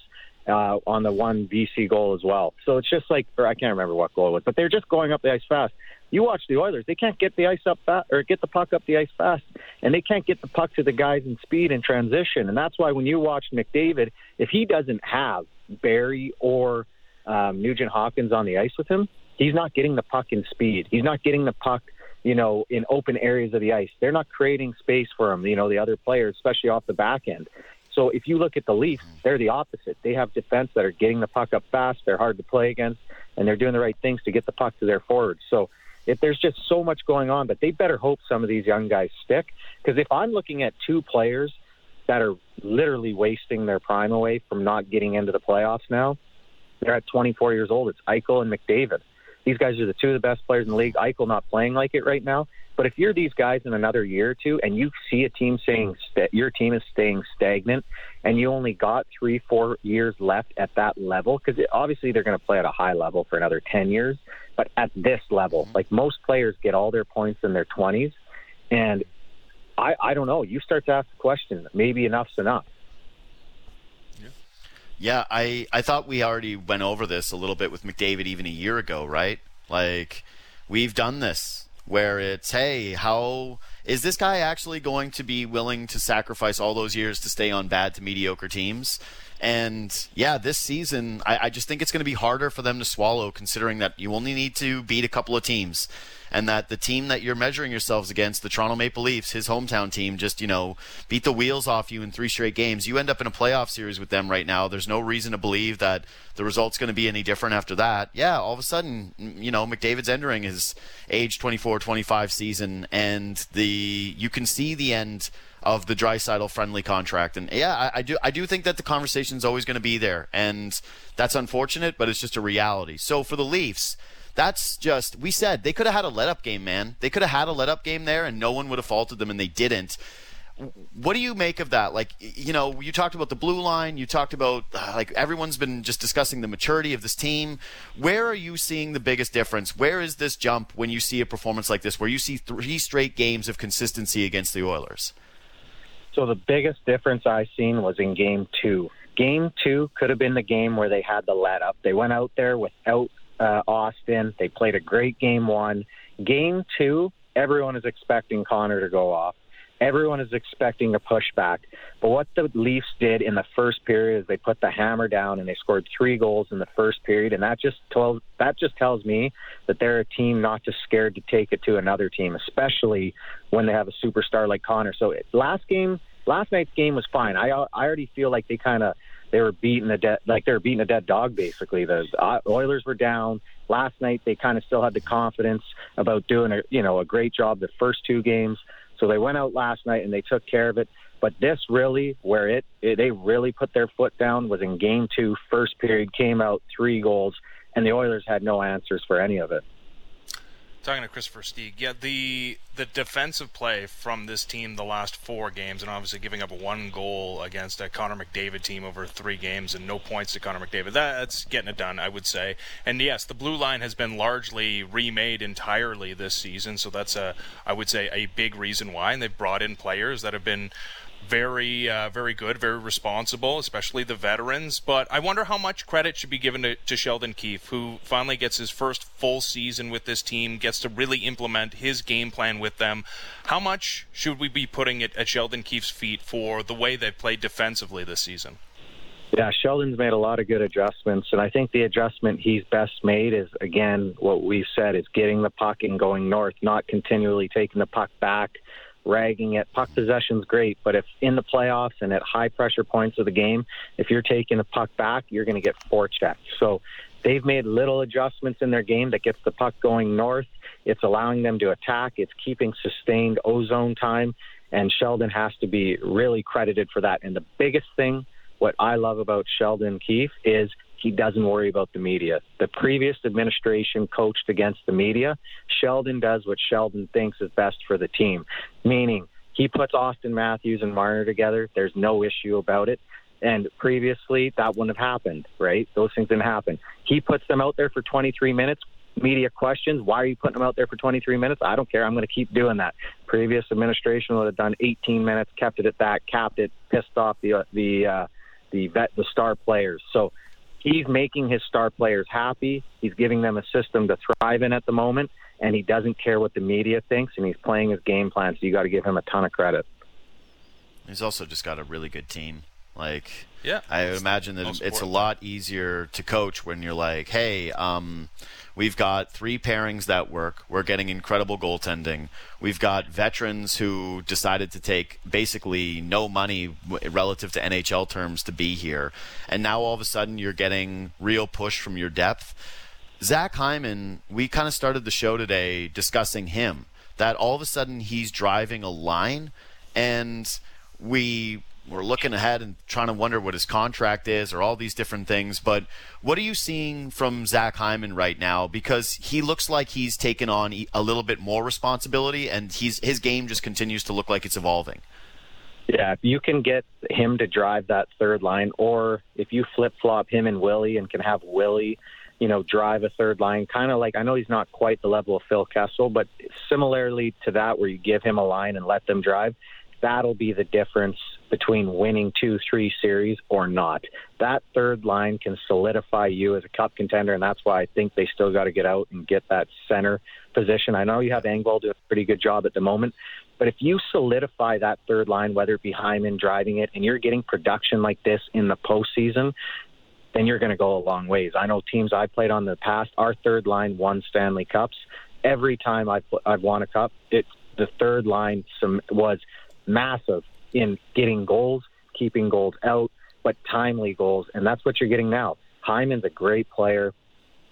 uh, on the one Vesey goal as well. So it's just like or I can't remember what goal it was, but they're just going up the ice fast. You watch the Oilers; they can't get the ice up fast or get the puck up the ice fast, and they can't get the puck to the guys in speed and transition. And that's why when you watch McDavid, if he doesn't have Barrie or um, Nugent Hopkins on the ice with him, he's not getting the puck in speed. He's not getting the puck, you know, in open areas of the ice. They're not creating space for him, you know, the other players, especially off the back end. So if you look at the Leafs, they're the opposite. They have defense that are getting the puck up fast. They're hard to play against, and they're doing the right things to get the puck to their forwards. So if there's just so much going on, but they better hope some of these young guys stick. Because if I'm looking at two players that are literally wasting their prime away from not getting into the playoffs now, they're at 24 years old. It's Eichel and McDavid. These guys are the two of the best players in the league. Eichel not playing like it right now. But if you're these guys in another year or two, and you see a team saying st- your team is staying stagnant, and you only got three, four years left at that level, because obviously they're going to play at a high level for another 10 years, but at this level, like most players get all their points in their 20s, and I, I don't know. You start to ask the question. Maybe enough's enough. Yeah, I, I thought we already went over this a little bit with McDavid even a year ago, right? Like, we've done this where it's, hey, how is this guy actually going to be willing to sacrifice all those years to stay on bad to mediocre teams? And yeah, this season, I, I just think it's going to be harder for them to swallow considering that you only need to beat a couple of teams and that the team that you're measuring yourselves against, the Toronto Maple Leafs, his hometown team, just you know beat the wheels off you in three straight games. You end up in a playoff series with them right now. There's no reason to believe that the result's going to be any different after that. Yeah, all of a sudden, you know, McDavid's entering his age 24, 25 season, and the you can see the end of the Draisaitl friendly contract. And yeah, I, I, do I do think that the conversation is always going to be there, and that's unfortunate, but it's just a reality. So for the Leafs, that's just we said they could have had a let up game, man. They could have had a let up game there, and no one would have faulted them, and they didn't. What do you make of that? Like, you know, you talked about the blue line. You talked about uh, like everyone's been just discussing the maturity of this team. Where are you seeing the biggest difference? Where is this jump when you see a performance like this, where you see three straight games of consistency against the Oilers? So the biggest difference I seen was in game two. Game two could have been the game where they had the let up. They went out there without uh, Austin. They played a great game one. Game two, everyone is expecting Connor to go off. Everyone is expecting a pushback. But what the Leafs did in the first period is they put the hammer down and they scored three goals in the first period, and that just tells that just tells me that they're a team not just scared to take it to another team, especially when they have a superstar like Connor. So last game, last night's game was fine. I I already feel like they kind of they were beating a dead like they were beating a dead dog basically. The Oilers were down last night. They kind of still had the confidence about doing a you know a great job the first two games. So they went out last night and they took care of it. But this really, where it, it they really put their foot down, was in game two, first period, came out three goals, and the Oilers had no answers for any of it talking to Christopher Versteeg, yeah, the the defensive play from this team the last four games, and obviously giving up one goal against a Connor McDavid team over three games and no points to Connor McDavid. That's getting it done, I would say. And yes, the blue line has been largely remade entirely this season, so that's a I would say a big reason why. And they've brought in players that have been very, uh, very good, very responsible, especially the veterans. But I wonder how much credit should be given to, to, Sheldon Keefe, who finally gets his first full season with this team, gets to really implement his game plan with them. How much should we be putting it at Sheldon Keefe's feet for the way they played defensively this season? Yeah, Sheldon's made a lot of good adjustments, and I think the adjustment he's best made is again what we've said is getting the puck and going north, not continually taking the puck back ragging it. Puck possession's great, but if in the playoffs and at high pressure points of the game, if you're taking a puck back, you're going to get four checks. So they've made little adjustments in their game that gets the puck going north. It's allowing them to attack. It's keeping sustained ozone time, and Sheldon has to be really credited for that. And the biggest thing, what I love about Sheldon Keefe is he doesn't worry about the media. The previous administration coached against the media. Sheldon does what Sheldon thinks is best for the team, meaning he puts Austin Matthews and Marner together. There's no issue about it. And previously, that wouldn't have happened, right? Those things didn't happen. He puts them out there for 23 minutes. Media questions, why are you putting them out there for 23 minutes? I don't care. I'm going to keep doing that. Previous administration would have done 18 minutes, kept it at that, capped it, pissed off the uh, the uh, the vet the star players. So he's making his star players happy. He's giving them a system to thrive in at the moment, and he doesn't care what the media thinks, and he's playing his game plan. So you got to give him a ton of credit. He's also just got a really good team. Like, yeah, I would imagine that it's a lot easier to coach when you're like, hey, um, We've got three pairings that work. We're getting incredible goaltending. We've got veterans who decided to take basically no money relative to NHL terms to be here. And now all of a sudden you're getting real push from your depth Zach Hyman, we kind of started the show today discussing him. That all of a sudden he's driving a line, and we were looking ahead and trying to wonder what his contract is or all these different things. But what are you seeing from Zach Hyman right now? Because he looks like he's taken on a little bit more responsibility, and he's his game just continues to look like it's evolving. Yeah, if you can get him to drive that third line, or if you flip flop him and Willie and can have Willie, you know, drive a third line, kind of like I know he's not quite the level of Phil Kessel, but similarly to that, where you give him a line and let them drive, that'll be the difference between winning two, three series or not. That third line can solidify you as a cup contender, and that's why I think they still got to get out and get that center position. I know you have Engvall doing a pretty good job at the moment, but if you solidify that third line, whether it be Hyman driving it, and you're getting production like this in the postseason, then you're going to go a long ways. I know teams I played on in the past, our third line won Stanley Cups. Every time I've, I've won a cup, it's the third line some was massive in getting goals, keeping goals out, but timely goals, and that's what you're getting now. Hyman's a great player.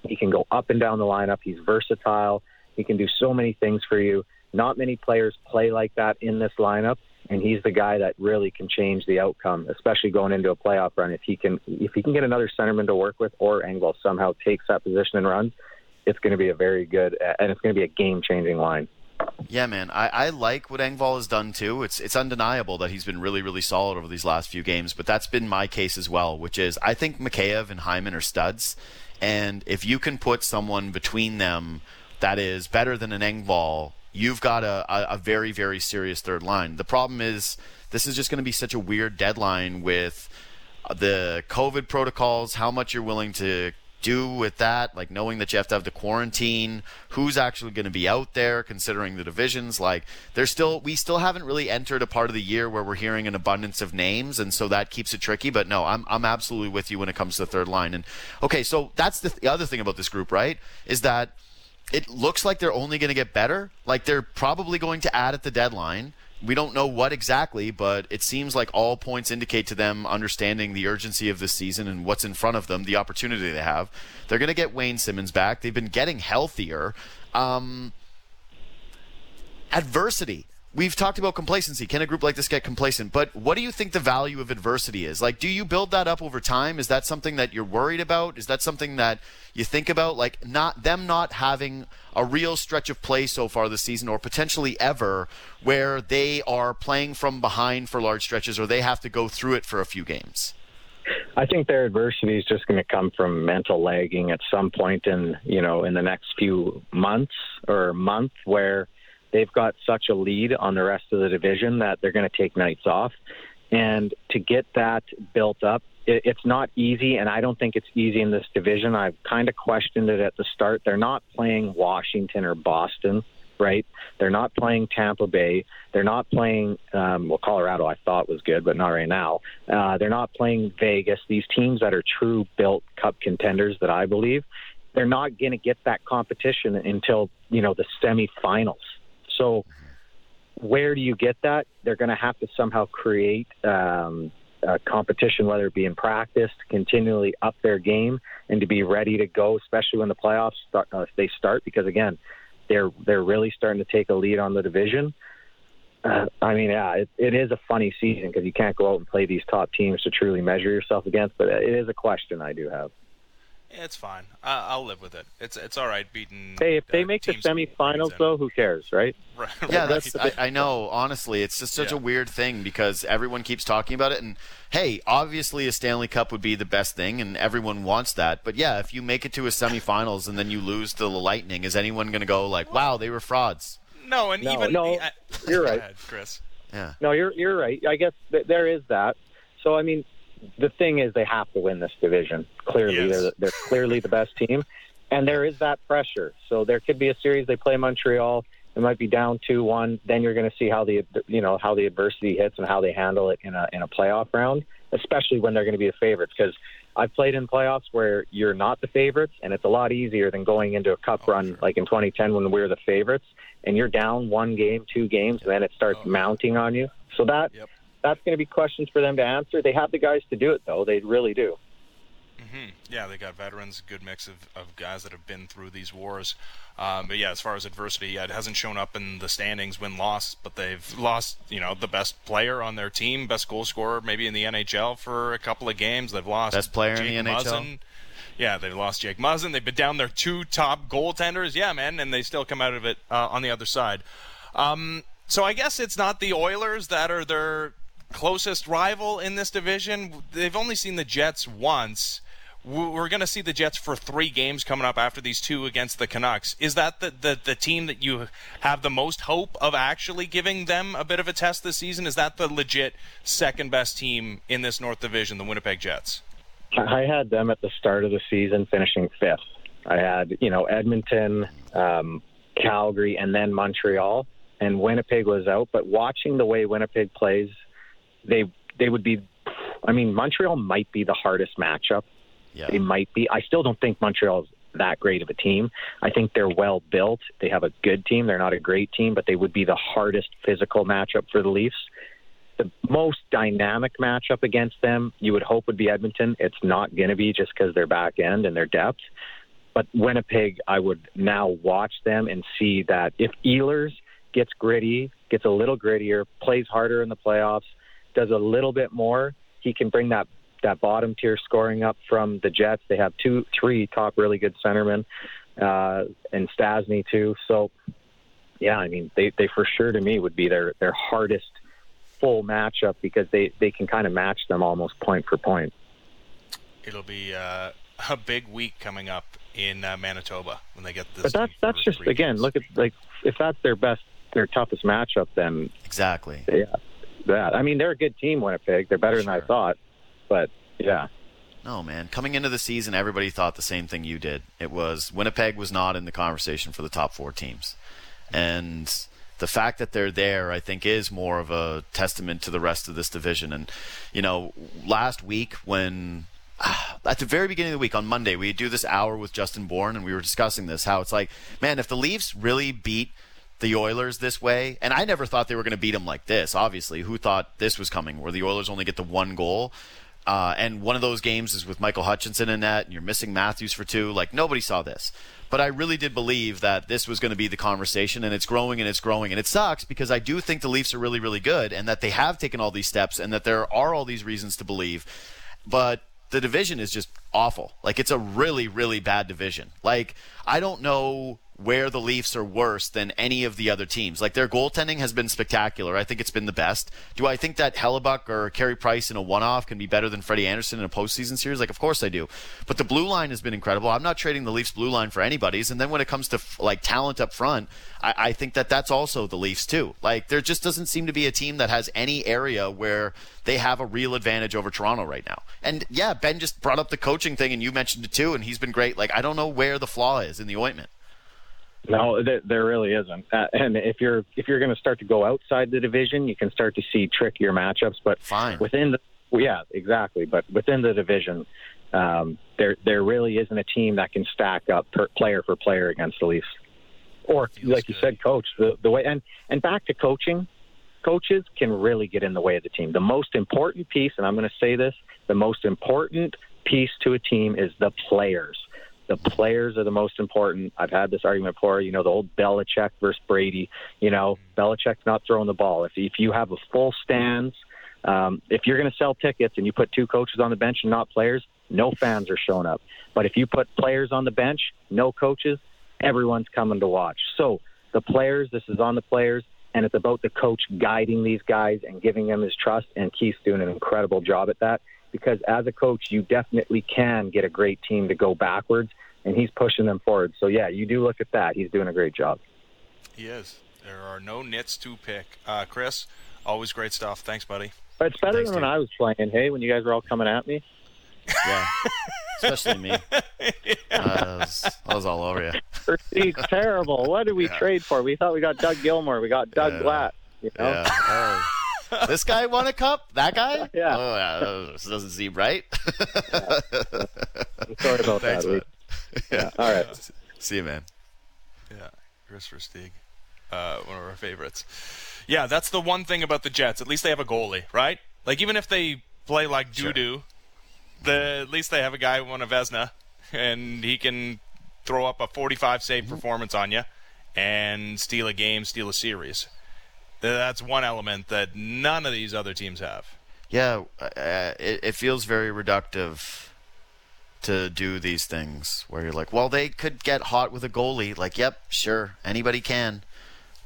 He can go up and down the lineup. He's versatile. He can do so many things for you. Not many players play like that in this lineup, and he's the guy that really can change the outcome, especially going into a playoff run. If he can, if he can get another centerman to work with, or Engvall somehow takes that position and runs, it's going to be a very good, and it's going to be a game-changing line. Yeah, man, I, I like what Engvall has done too. It's it's undeniable that he's been really really solid over these last few games, but that's been my case as well, which is I think Mikheyev and Hyman are studs, and if you can put someone between them that is better than an Engvall, you've got a, a, a very very serious third line. The problem is this is just going to be such a weird deadline with the COVID protocols, how much you're willing to do with that, like knowing that you have to have the quarantine, who's actually going to be out there, considering the divisions. Like, there's still, we still haven't really entered a part of the year where we're hearing an abundance of names, and so that keeps it tricky. But no, I'm, I'm absolutely with you when it comes to the third line. And okay, so that's the, th- the other thing about this group, right? Is that it looks like they're only going to get better. Like, they're probably going to add at the deadline we don't know what exactly, but it seems like all points indicate to them understanding the urgency of this season and what's in front of them, the opportunity they have. They're going to get Wayne Simmonds back. They've been getting healthier. Um, adversity we've talked about complacency. Can a group like this get complacent? But what do you think the value of adversity is? Like, do you build that up over time? Is that something that you're worried about? Is that something that you think about? Like, not them not having a real stretch of play so far this season, or potentially ever, where they are playing from behind for large stretches, or they have to go through it for a few games. I think their adversity is just going to come from mental lagging at some point in you know in the next few months or month where they've got such a lead on the rest of the division that they're going to take nights off. And to get that built up, it, it's not easy, and I don't think it's easy in this division. I've kind of questioned it at the start. They're not playing Washington or Boston, right? They're not playing Tampa Bay. They're not playing, um, well, Colorado I thought was good, but not right now. Uh, they're not playing Vegas. These teams that are true built cup contenders that I believe, they're not going to get that competition until, you know, the semifinals so, where do you get that? They're going to have to somehow create um, a competition, whether it be in practice, to continually up their game and to be ready to go, especially when the playoffs start, uh, they start. Because again, they're they're really starting to take a lead on the division. Uh, I mean, yeah, it, it is a funny season because you can't go out and play these top teams to truly measure yourself against. But it is a question I do have. It's fine. I, I'll live with it. It's it's all right beating. Hey, if they uh, make the semifinals, though, who cares, right? Right, Yeah, that's. I, I know. Honestly, it's just such Yeah. a weird thing because everyone keeps talking about it. And hey, obviously, a Stanley Cup would be the best thing, and everyone wants that. But yeah, if you make it to a semifinals and then you lose to the Lightning, is anyone going to go like, "Wow, they were frauds"? no, and No, even no, I- you're right. ahead, Kris. Yeah. No, you're you're right. I guess th- there is that. So I mean, the thing is, they have to win this division. Clearly, Yes. they're they're clearly the best team, and there is that pressure. So there could be a series they play Montreal. It might be down two one. Then you're going to see how the you know how the adversity hits and how they handle it in a in a playoff round, especially when they're going to be the favorites. Because I've played in playoffs where you're not the favorites, and it's a lot easier than going into a cup Oh, run sure. like in 2010 when we were the favorites, and you're down one game, two games, and then it starts Oh, mounting on you. So that Yep. That's going to be questions for them to answer. They have the guys to do it, though. They really do. Mm-hmm. Yeah, they got veterans, good mix of, of guys that have been through these wars. Um, but yeah, as far as adversity, yeah, it hasn't shown up in the standings win loss, but they've lost, you know, the best player on their team, best goal scorer maybe in the NHL for a couple of games. They've lost best player Jake in the NHL. Yeah, they've lost Jake Muzzin. They've been down their two top goaltenders. Yeah, man, and they still come out of it uh, on the other side. Um, so I guess it's not the Oilers that are their closest rival in this division. They've only seen the Jets once. We're going to see the Jets for three games coming up after these two against the Canucks. Is that the, the, the team that you have the most hope of actually giving them a bit of a test this season? Is that the legit second best team in this North Division, the Winnipeg Jets? I had them at the start of the season finishing fifth. I had, you know, Edmonton, um, Calgary, and then Montreal, and Winnipeg was out. But watching the way Winnipeg plays, they they would be. I mean, Montreal might be the hardest matchup. Yeah. They might be. I still don't think Montreal's that great of a team. I think they're well built. They have a good team. They're not a great team, but they would be the hardest physical matchup for the Leafs. The most dynamic matchup against them, you would hope, would be Edmonton. It's not going to be just because their back end and their depth. But Winnipeg, I would now watch them and see that if Ehlers gets gritty, gets a little grittier, plays harder in the playoffs, does a little bit more, he can bring that that bottom tier scoring up from the Jets. They have two, three top really good centermen, uh, and Stastny too. So, yeah, I mean, they they for sure to me would be their their hardest full matchup because they they can kind of match them almost point for point. It'll be uh, a big week coming up in uh, Manitoba when they get this. But that's that's just again, look at like if that's their best, their toughest matchup, then exactly. Yeah, that. I mean, they're a good team, Winnipeg. They're better sure. than I thought, but yeah. No, man. Coming into the season, everybody thought the same thing you did. It was Winnipeg was not in the conversation for the top four teams, and the fact that they're there, I think, is more of a testament to the rest of this division. And you know, last week when ah, at the very beginning of the week on Monday, we do this hour with Justin Bourne, and we were discussing this. How it's like, man, if the Leafs really beat the Oilers this way, and I never thought they were going to beat them like this. Obviously, who thought this was coming, where the Oilers only get the one goal? Uh, and one of those games is with Michael Hutchinson in net, and you're missing Matthews for two. Like nobody saw this, but I really did believe that this was going to be the conversation, and it's growing and it's growing, and it sucks because I do think the Leafs are really, really good, and that they have taken all these steps, and that there are all these reasons to believe, but the division is just awful. Like it's a really, really bad division. Like I don't know where the Leafs are worse than any of the other teams. Like their goaltending has been spectacular. I think it's been the best. Do I think that Hellebuyck or Carey Price in a one-off can be better than Freddie Andersen in a postseason series? Like, of course I do. But the blue line has been incredible. I'm not trading the Leafs blue line for anybody's. And then when it comes to like talent up front, I, I think that that's also the Leafs too. Like there just doesn't seem to be a team that has any area where they have a real advantage over Toronto right now. And yeah, Ben just brought up the coaching thing, and you mentioned it too, and he's been great. Like I don't know where the flaw is in the ointment. No, there really isn't. Uh, and if you're if you're going to start to go outside the division, you can start to see trickier matchups. But fine within the yeah, exactly. But within the division, um, there there really isn't a team that can stack up per, player for player against the Leafs. Or Feels like good. you said, coach the the way and and back to coaching. Coaches can really get in the way of the team. The most important piece, and I'm going to say this, the most important piece to a team is the players. The players are the most important. I've had this argument before. You know, the old Belichick versus Brady. You know, Belichick's not throwing the ball. If if you have a full stands, um, if you're going to sell tickets and you put two coaches on the bench and not players, no fans are showing up. But if you put players on the bench, no coaches, everyone's coming to watch. So the players, this is on the players, and it's about the coach guiding these guys and giving them his trust. And Keefe's doing an incredible job at that because as a coach, you definitely can get a great team to go backwards, and he's pushing them forward. So yeah, you do look at that. He's doing a great job. He is. There are no nits to pick. Uh, Chris, always great stuff. Thanks, buddy. But it's better Thanks, than when dude. I was playing. Hey, when you guys were all coming at me. Yeah, especially me. Uh, that, was, that was all over you. He's terrible. What did we trade for? We thought we got Doug Gilmour. We got Doug Yeah. Glatt. You know? Yeah. Oh. This guy won a cup. That guy. Yeah. Oh yeah. This doesn't seem right. Sorry about Thanks, that. man. Yeah. All right. See you, man. Yeah, Christopher Versteeg, uh, one of our favorites. Yeah, that's the one thing about the Jets. At least they have a goalie, right? Like even if they play like doo Sure. doo, the, at least they have a guy who won a Vezina, and he can throw up a 45 save Mm-hmm. performance on you and steal a game, steal a series. That's one element that none of these other teams have. Yeah, uh, it, it feels very reductive to do these things where you're like, well, they could get hot with a goalie. Like, yep, sure, anybody can.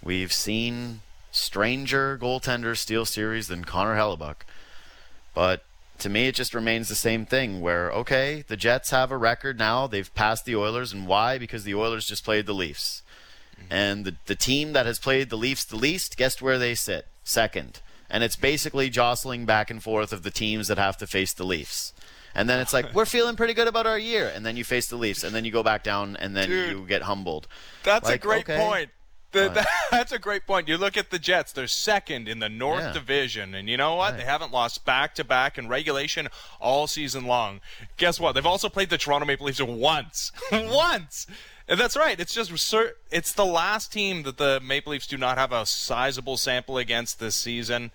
We've seen stranger goaltenders steal series than Connor Hellebuyck. But to me, it just remains the same thing where, okay, the Jets have a record now. They've passed the Oilers. And why? Because the Oilers just played the Leafs. And the, the team that has played the Leafs the least, guess where they sit? Second. And it's basically jostling back and forth of the teams that have to face the Leafs. And then it's like, we're feeling pretty good about our year. And then you face the Leafs. And then you go back down and then Dude. you get humbled. That's a great okay. point. The- that's a great point. You look at the Jets; they're second in the North Yeah. Division, and you know what? Right. They haven't lost back to back in regulation all season long. Guess what? They've also played the Toronto Maple Leafs once, once. That's right. It's just it's the last team that the Maple Leafs do not have a sizable sample against this season.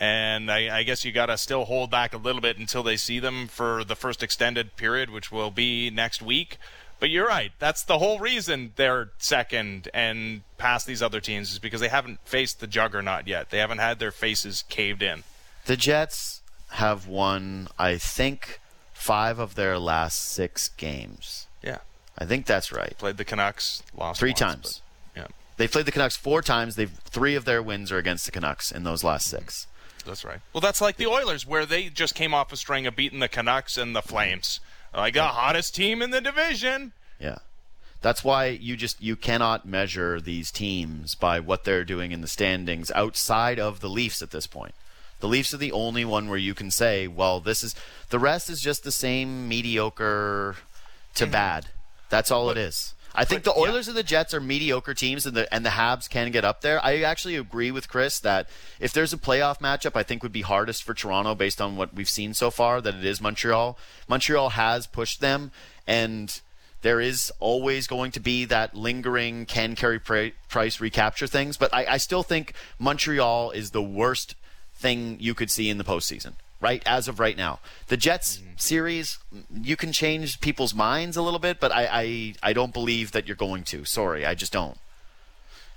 And I, I guess you got to still hold back a little bit until they see them for the first extended period, which will be next week. But you're right. That's the whole reason they're second and past these other teams is because they haven't faced the juggernaut yet. They haven't had their faces caved in. The Jets have won, I think, five of their last six games. Yeah. I think that's right. Played the Canucks, lost Three once, times. but- yeah, They played the Canucks four times. They've three of their wins are against the Canucks in those last six. that's right. Well, that's like the Oilers, where they just came off a string of beating the Canucks and the Flames, like the hottest team in the division. Yeah. That's why you just you cannot measure these teams by what they're doing in the standings outside of the Leafs at this point. The Leafs are the only one where you can say, well, this is the rest is just the same mediocre to mm-hmm. bad. That's all it is. I think the Mm-hmm. yeah. Oilers and the Jets are mediocre teams, and the and the Habs can get up there. I actually agree with Kris that if there's a playoff matchup, I think would be hardest for Toronto based on what we've seen so far. That it is Montreal. Montreal has pushed them, and there is always going to be that lingering can Carey pri- price recapture things. But I, I still think Montreal is the worst thing you could see in the postseason. Right as of right now, the Jets series, you can change people's minds a little bit, but I, I I don't believe that you're going to. Sorry, I just don't.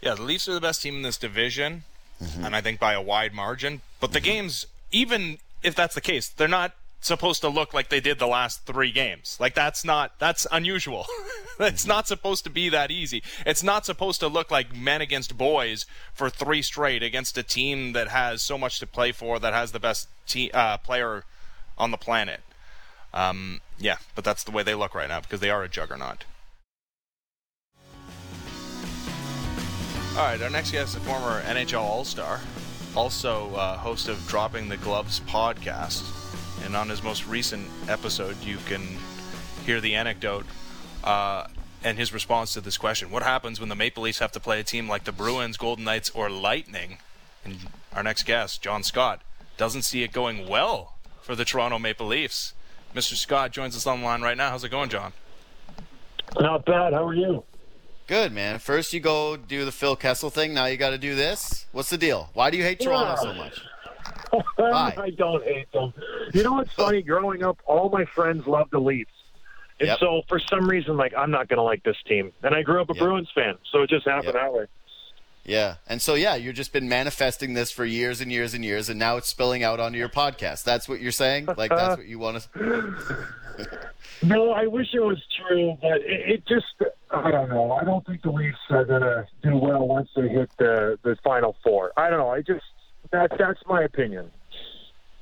Yeah, the Leafs are the best team in this division, Mm-hmm. and I think by a wide margin. But the games, even if that's the case, they're not supposed to look like they did the last three games. Like that's not that's unusual. it's not supposed to be that easy. It's not supposed to look like men against boys for three straight against a team that has so much to play for, that has the best te- uh, player on the planet. Um, yeah, but that's the way they look right now because they are a juggernaut. All right, our next guest is a former NHL All Star, also uh, host of Dropping the Gloves podcast. And on his most recent episode, you can hear the anecdote uh, and his response to this question What happens when the Maple Leafs have to play a team like the Bruins, Golden Knights, or Lightning? And our next guest, John Scott, doesn't see it going well for the Toronto Maple Leafs. Mr. Scott joins us on the line right now. How's it going, John? Not bad. How are you? Good man. First you go do the Phil Kessel thing. Now you got to do this. What's the deal? Why do you hate Toronto so much? I don't hate them. You know what's funny? Growing up, all my friends loved the Leafs. And Yep. so for some reason, like, I'm not going to like this team. And I grew up a Yep. Bruins fan, so it just happened Yep. that way. Yeah. And so yeah, you've just been manifesting this for years and years and years, and now it's spilling out onto your podcast. That's what you're saying. Like that's what you want to. No, I wish it was true, but it, it just, I don't know. I don't think the Leafs are going to do well once they hit the, the Final Four. I don't know. I just, that, that's my opinion.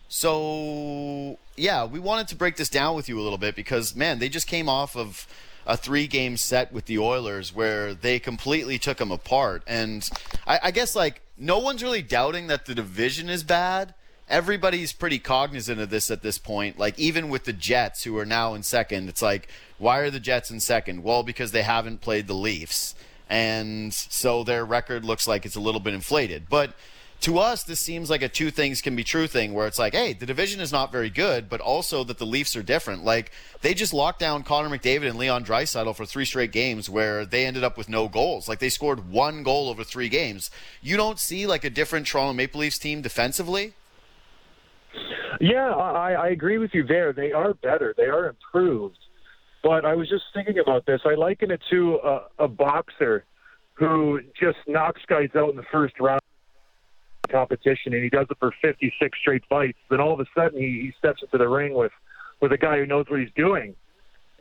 So yeah, we wanted to break this down with you a little bit because man, they just came off of a three-game set with the Oilers where they completely took them apart, and I, I guess like no one's really doubting that the division is bad. Everybody's pretty cognizant of this at this point. Like even with the Jets, who are now in second, it's like why are the Jets in second? Well, because they haven't played the Leafs, and so their record looks like it's a little bit inflated, but to us, this seems like a two things can be true thing where it's like, hey, the division is not very good, but also that the Leafs are different. Like, they just locked down Connor McDavid and Leon Draisaitl for three straight games where they ended up with no goals. Like, they scored one goal over three games. You don't see, like, a different Toronto Maple Leafs team defensively? Yeah, I, I agree with you there. They are better. They are improved. But I was just thinking about this. I liken it to a, a boxer who just knocks guys out in the first round competition, and he does it for 56 straight fights. Then all of a sudden, he, he steps into the ring with with a guy who knows what he's doing.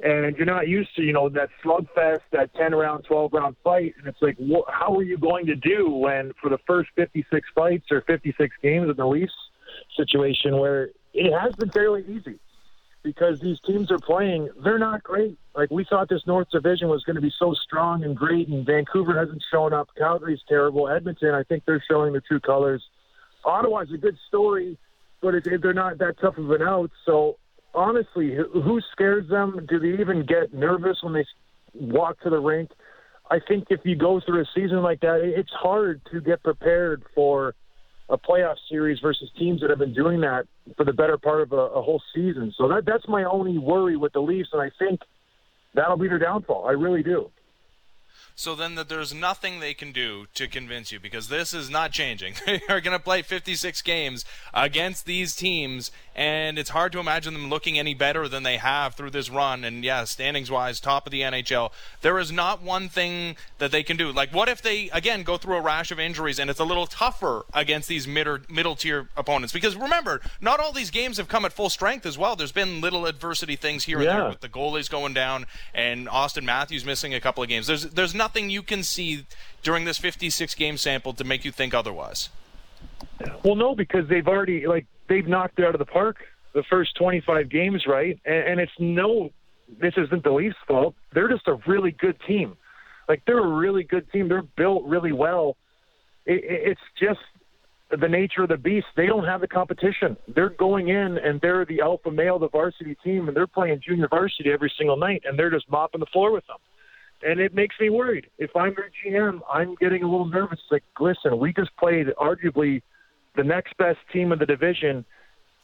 And you're not used to, you know, that slugfest, that 10 round, 12 round fight. And it's like, wh- how are you going to do when for the first 56 fights or 56 games in the Leafs situation where it has been fairly easy? Because these teams are playing, they're not great. Like we thought this North Division was going to be so strong and great, and Vancouver hasn't shown up. Calgary's terrible. Edmonton, I think they're showing their true colors. Ottawa's a good story, but it, they're not that tough of an out. So honestly, who scares them? Do they even get nervous when they walk to the rink? I think if you go through a season like that, it's hard to get prepared for a playoff series versus teams that have been doing that for the better part of a, a whole season. So that that's my only worry with the Leafs, and I think that'll be their downfall. I really do so then that there's nothing they can do to convince you because this is not changing. they are going to play 56 games against these teams, and it's hard to imagine them looking any better than they have through this run. And yeah, standings wise, top of the NHL. There is not one thing that they can do. Like, what if they again go through a rash of injuries and it's a little tougher against these middle middle tier opponents? Because remember, not all these games have come at full strength as well. There's been little adversity things here yeah. and there with the goalies going down and Austin Matthews missing a couple of games. There's there's nothing nothing you can see during this 56 game sample to make you think otherwise? Well, no, because they've already like they've knocked it out of the park the first 25 games, right? And, and it's no, this isn't the Leafs' fault. They're just a really good team. Like they're a really good team. They're built really well. It, it's just the nature of the beast. They don't have the competition. They're going in and they're the alpha male, the varsity team, and they're playing junior varsity every single night, and they're just mopping the floor with them and it makes me worried. If I'm their GM, I'm getting a little nervous. Like, listen, we just played arguably the next best team in the division,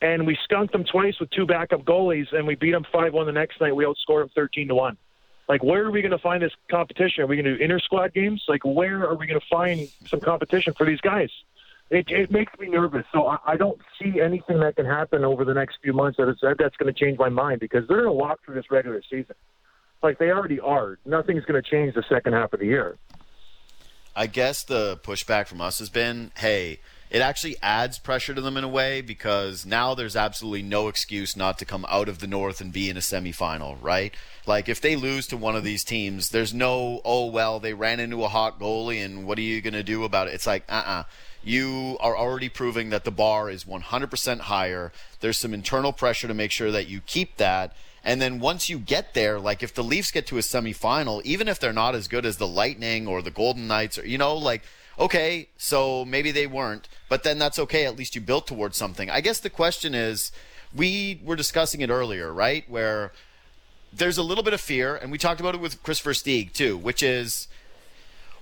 and we skunked them twice with two backup goalies, and we beat them five one the next night. We outscored them thirteen to one. Like, where are we going to find this competition? Are we going to do inter squad games? Like, where are we going to find some competition for these guys? It, it makes me nervous. So I, I don't see anything that can happen over the next few months that is, that's going to change my mind because they're going to walk through this regular season like they already are. Nothing's going to change the second half of the year. I guess the pushback from us has been, hey, it actually adds pressure to them in a way because now there's absolutely no excuse not to come out of the North and be in a semifinal, right? Like if they lose to one of these teams, there's no, oh well, they ran into a hot goalie and what are you going to do about it? It's like, uh-uh. You are already proving that the bar is 100% higher. There's some internal pressure to make sure that you keep that and then once you get there, like if the Leafs get to a semifinal, even if they're not as good as the Lightning or the Golden Knights, or you know, like okay, so maybe they weren't, but then that's okay. At least you built towards something. I guess the question is, we were discussing it earlier, right? Where there's a little bit of fear, and we talked about it with Christopher Versteeg too, which is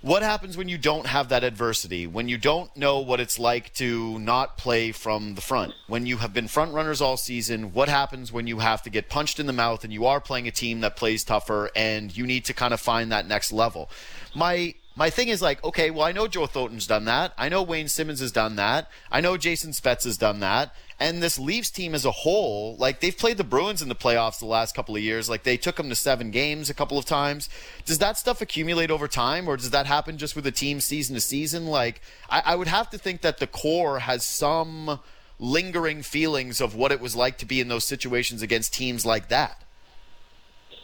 what happens when you don't have that adversity? When you don't know what it's like to not play from the front? When you have been front runners all season, what happens when you have to get punched in the mouth and you are playing a team that plays tougher and you need to kind of find that next level? My my thing is like, okay, well, I know Joe Thornton's done that. I know Wayne Simmonds has done that. I know Jason Spezza has done that. And this Leafs team as a whole, like they've played the Bruins in the playoffs the last couple of years. Like they took them to seven games a couple of times. Does that stuff accumulate over time, or does that happen just with the team season to season? Like I, I would have to think that the core has some lingering feelings of what it was like to be in those situations against teams like that.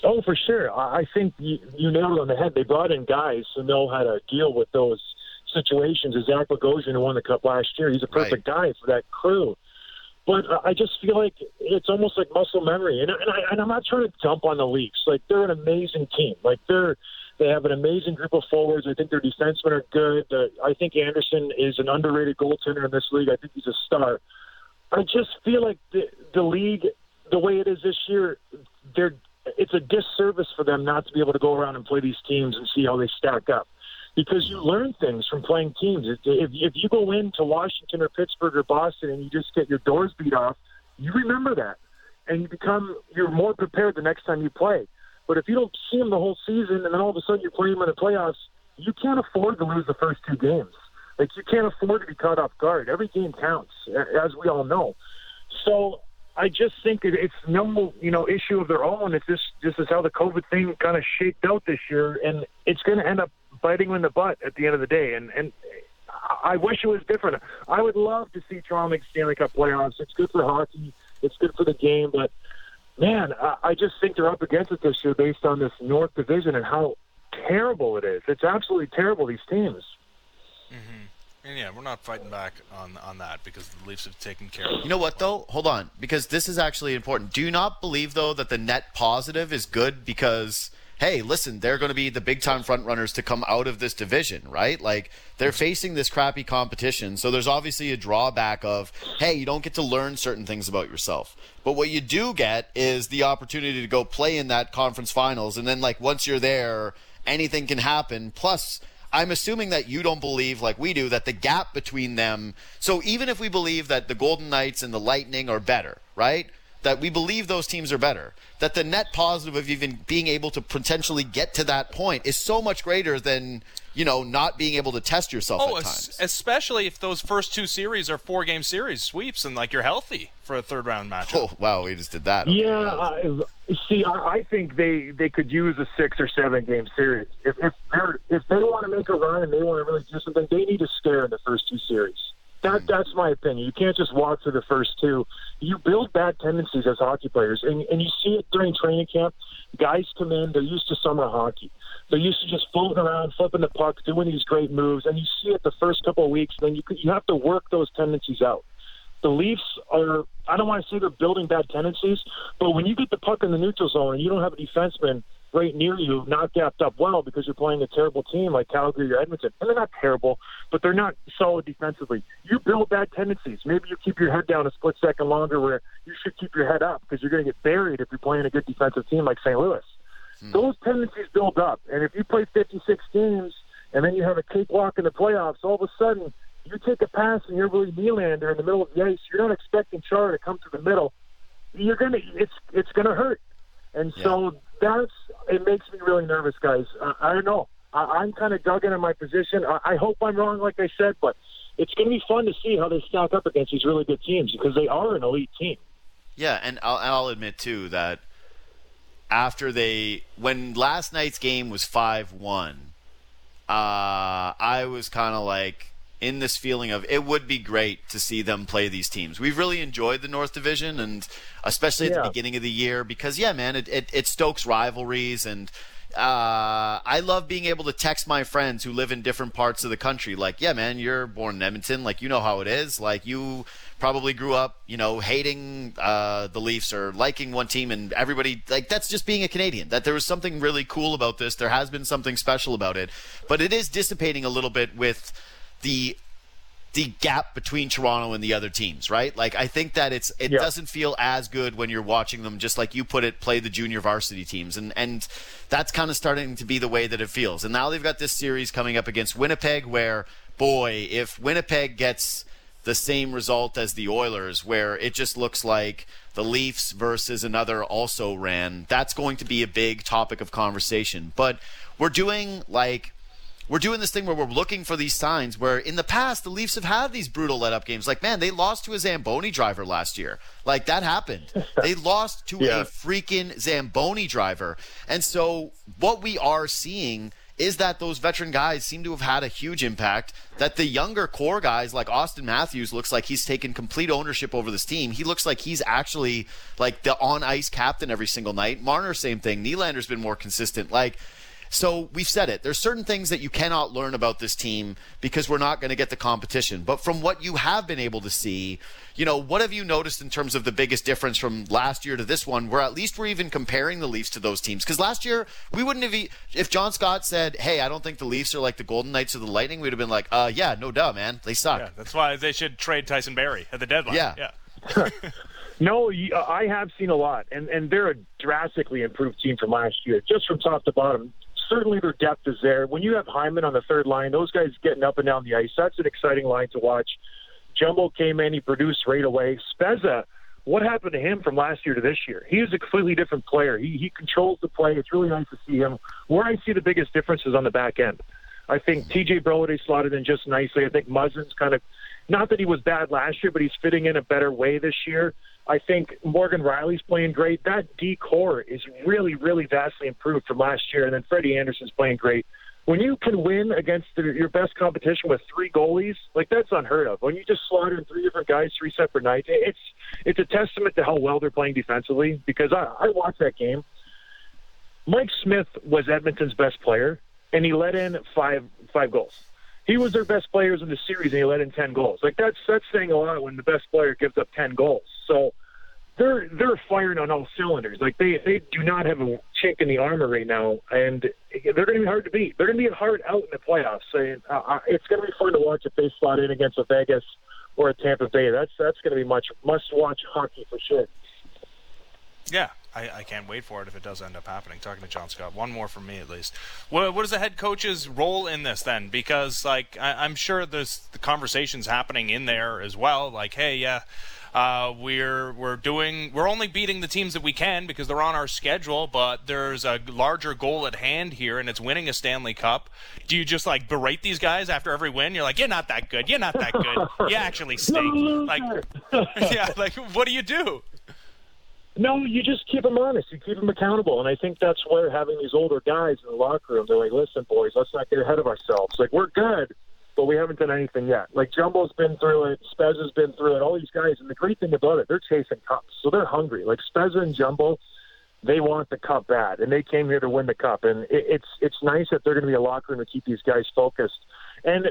Oh, for sure. I think you, you nailed it on the head. They brought in guys who know how to deal with those situations. As Zach Bogosian, who won the Cup last year, he's a perfect right. guy for that crew. But I just feel like it's almost like muscle memory, and, and, I, and I'm not trying to dump on the Leafs. Like they're an amazing team. Like they're they have an amazing group of forwards. I think their defensemen are good. Uh, I think Andersen is an underrated goaltender in this league. I think he's a star. I just feel like the the league, the way it is this year, they're it's a disservice for them not to be able to go around and play these teams and see how they stack up. Because you learn things from playing teams. If, if you go into Washington or Pittsburgh or Boston and you just get your doors beat off, you remember that, and you become you're more prepared the next time you play. But if you don't see them the whole season and then all of a sudden you play them in the playoffs, you can't afford to lose the first two games. Like you can't afford to be caught off guard. Every game counts, as we all know. So I just think it, it's no you know issue of their own. It's just this is how the COVID thing kind of shaped out this year, and it's going to end up biting them in the butt at the end of the day. And and I wish it was different. I would love to see Toronto make Stanley Cup playoffs. It's good for hockey. It's good for the game. But man, I, I just think they're up against it this year based on this North Division and how terrible it is. It's absolutely terrible. These teams. Mm-hmm. And yeah, we're not fighting back on on that because the Leafs have taken care of. You know what though? Hold on, because this is actually important. Do you not believe though that the net positive is good because hey, listen, they're going to be the big time front runners to come out of this division, right? Like they're facing this crappy competition, so there's obviously a drawback of hey, you don't get to learn certain things about yourself. But what you do get is the opportunity to go play in that conference finals, and then like once you're there, anything can happen. Plus. I'm assuming that you don't believe, like we do, that the gap between them. So even if we believe that the Golden Knights and the Lightning are better, right? That we believe those teams are better. That the net positive of even being able to potentially get to that point is so much greater than you know not being able to test yourself Oh, at es- times. especially if those first two series are four game series sweeps and like you're healthy for a third round match. oh wow, we just did that. Okay, Yeah, that I, see, I, I think they they could use a six or seven game series if if they're if they want to make a run and they want to really do something, they need to scare in the first two series. That hmm. that's my opinion. You can't just walk through the first two. You build bad tendencies as hockey players, and and you see it during training camp. Guys come in, they're used to summer hockey. They're used to just floating around, flipping the puck, doing these great moves, and you see it the first couple of weeks. Then you you have to work those tendencies out the Leafs are, I don't want to say they're building bad tendencies, but when you get the puck in the neutral zone and you don't have a defenseman right near you, not gapped up well because you're playing a terrible team like Calgary or Edmonton, and they're not terrible, but they're not solid defensively. You build bad tendencies. Maybe you keep your head down a split second longer where you should keep your head up because you're going to get buried if you're playing a good defensive team like St. Louis. Hmm. Those tendencies build up, and if you play 56 games and then you have a cakewalk in the playoffs, all of a sudden you take a pass and you're really Nylander in the middle of the ice. You're not expecting Chara to come to the middle. You're gonna it's it's gonna hurt, and so that's it makes me really nervous, guys. I, I don't know. I, I'm kind of dug into my position. I, I hope I'm wrong, like I said, but it's going to be fun to see how they stack up against these really good teams because they are an elite team. Yeah, and I'll, and I'll admit too that after they when last night's game was five one, uh, I was kind of like in this feeling of it would be great to see them play these teams. We've really enjoyed the North Division, and especially at the beginning of the year because yeah, man, it it, it stokes rivalries and. Uh, I love being able to text my friends who live in different parts of the country. Like, yeah, man, you're born in Edmonton. Like, you know how it is. Like, you probably grew up, you know, hating uh, the Leafs or liking one team, and everybody like that's just being a Canadian. That there was something really cool about this. There has been something special about it, but it is dissipating a little bit with the the gap between Toronto and the other teams, right? Like I think that it's it Yeah. doesn't feel as good when you're watching them just like you put it play the junior varsity teams and and that's kind of starting to be the way that it feels. And now they've got this series coming up against Winnipeg where boy, if Winnipeg gets the same result as the Oilers where it just looks like the Leafs versus another also ran, that's going to be a big topic of conversation. But we're doing like we're doing this thing where we're looking for these signs where in the past the Leafs have had these brutal let up games. Like, man, they lost to a Zamboni driver last year. Like that happened. they lost to Yeah. a freaking Zamboni driver. And so what we are seeing is that those veteran guys seem to have had a huge impact. That the younger core guys like Auston Matthews looks like he's taken complete ownership over this team. He looks like he's actually like the on ice captain every single night. Marner, same thing. Nylander's been more consistent. Like so we've said it. There's certain things that you cannot learn about this team because we're not going to get the competition. But from what you have been able to see, you know, what have you noticed in terms of the biggest difference from last year to this one, where at least we're even comparing the Leafs to those teams? Because last year we wouldn't have, e- if John Scott said, "Hey, I don't think the Leafs are like the Golden Knights or the Lightning," we'd have been like, "Uh, yeah, no duh, man, they suck." Yeah, that's why they should trade Tyson Barrie at the deadline. Yeah. yeah. No, uh, I have seen a lot, and and they're a drastically improved team from last year, just from top to bottom. Certainly, their depth is there. When you have Hyman on the third line, those guys getting up and down the ice, that's an exciting line to watch. Jumbo came in, he produced right away. Spezza, what happened to him from last year to this year? He is a completely different player. He he controls the play. It's really nice to see him. Where I see the biggest difference is on the back end. I think TJ Brodie slotted in just nicely. I think Muzzin's kind of not that he was bad last year, but he's fitting in a better way this year. I think Morgan Rielly's playing great. That D core is really, really vastly improved from last year. And then Freddie Andersen's playing great. When you can win against the, your best competition with three goalies, like that's unheard of. When you just slaughter three different guys three separate nights, it's it's a testament to how well they're playing defensively. Because I, I watched that game. Mike Smith was Edmonton's best player, and he let in five five goals he was their best players in the series and he let in 10 goals. Like that's that's saying a lot when the best player gives up 10 goals. So they're they're firing on all cylinders. Like they they do not have a chink in the armor right now, and they're going to be hard to beat. They're going to be hard out in the playoffs. And uh, uh, it's going to be fun to watch if they slot in against a Vegas or a Tampa Bay. That's that's going to be much must watch hockey for sure. Yeah, I, I, can't wait for it if it does end up happening. Talking to John Scott, one more from me at least. What, what is the head coach's role in this then? Because like I, am sure there's the conversations happening in there as well. Like, hey, yeah. Uh, Uh, we're we're doing we're only beating the teams that we can because they're on our schedule, but there's a larger goal at hand here, and it's winning a Stanley Cup. Do you just like berate these guys after every win? You're like, you're not that good. You're not that good. You actually stink. Like, yeah, like what do you do? No, you just keep them honest. You keep them accountable, and I think that's where having these older guys in the locker room, they're like, "Listen, boys, let's not get ahead of ourselves. Like we're good, but we haven't done anything yet. Like Jumbo's been through it, Spez has been through it. All these guys, and the great thing about it, they're chasing cups, so they're hungry. Like Spez and Jumbo, they want the cup bad, and they came here to win the cup. And it, it's it's nice that they're going to be a locker room to keep these guys focused. And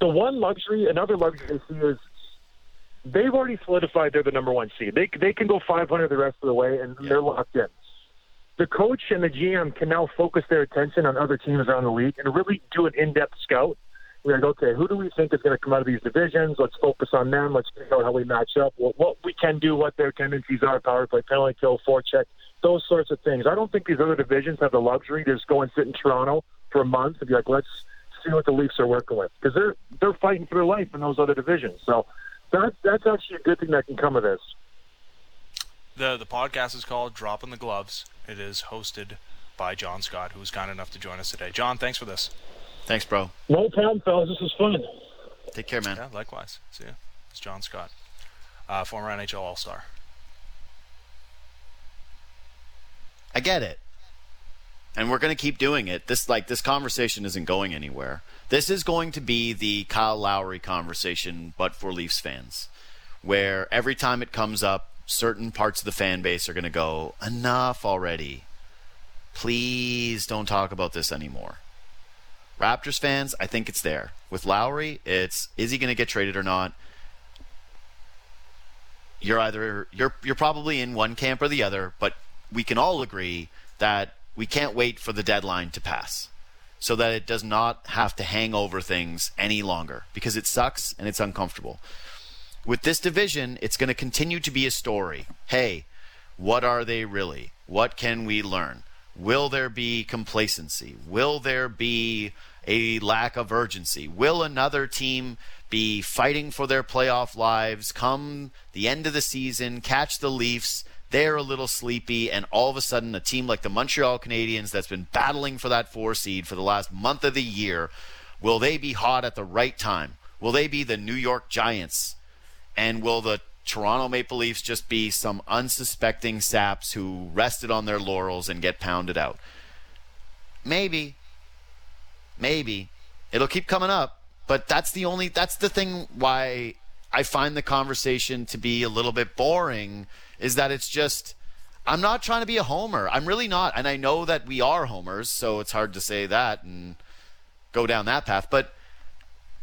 the one luxury, another luxury is they've already solidified they're the number one seed. They they can go 500 the rest of the way, and yeah. they're locked in. The coach and the GM can now focus their attention on other teams around the league and really do an in-depth scout. We're like, okay, who do we think is going to come out of these divisions? Let's focus on them. Let's figure out how we match up. What, what we can do, what their tendencies are, power play, penalty kill, forecheck, those sorts of things. I don't think these other divisions have the luxury to just go and sit in Toronto for a month and be like, let's see what the Leafs are working with because they're they're fighting for their life in those other divisions. So that, that's actually a good thing that can come of this. The the podcast is called Dropping the Gloves. It is hosted by John Scott, who was kind enough to join us today. John, thanks for this. Thanks, bro. No problem, fellas. This was fun. Take care, man. Yeah, likewise. See you. It's John Scott, uh, former NHL All Star. I get it and we're going to keep doing it. This like this conversation isn't going anywhere. This is going to be the Kyle Lowry conversation, but for Leafs fans, where every time it comes up, certain parts of the fan base are going to go, "Enough already! Please don't talk about this anymore." Raptors fans, I think it's there. With Lowry, it's is he going to get traded or not? You're either you're you're probably in one camp or the other, but we can all agree that we can't wait for the deadline to pass so that it does not have to hang over things any longer because it sucks and it's uncomfortable. With this division, it's going to continue to be a story. Hey, what are they really? What can we learn? Will there be complacency? Will there be a lack of urgency? Will another team be fighting for their playoff lives come the end of the season, catch the Leafs, they're a little sleepy, and all of a sudden, a team like the Montreal Canadiens that's been battling for that four seed for the last month of the year, will they be hot at the right time? Will they be the New York Giants? And will the Toronto Maple Leafs just be some unsuspecting saps who rested on their laurels and get pounded out? Maybe. Maybe. It'll keep coming up, but that's the only that's the thing why I find the conversation to be a little bit boring is that it's just I'm not trying to be a homer. I'm really not. And I know that we are homers, so it's hard to say that and go down that path. But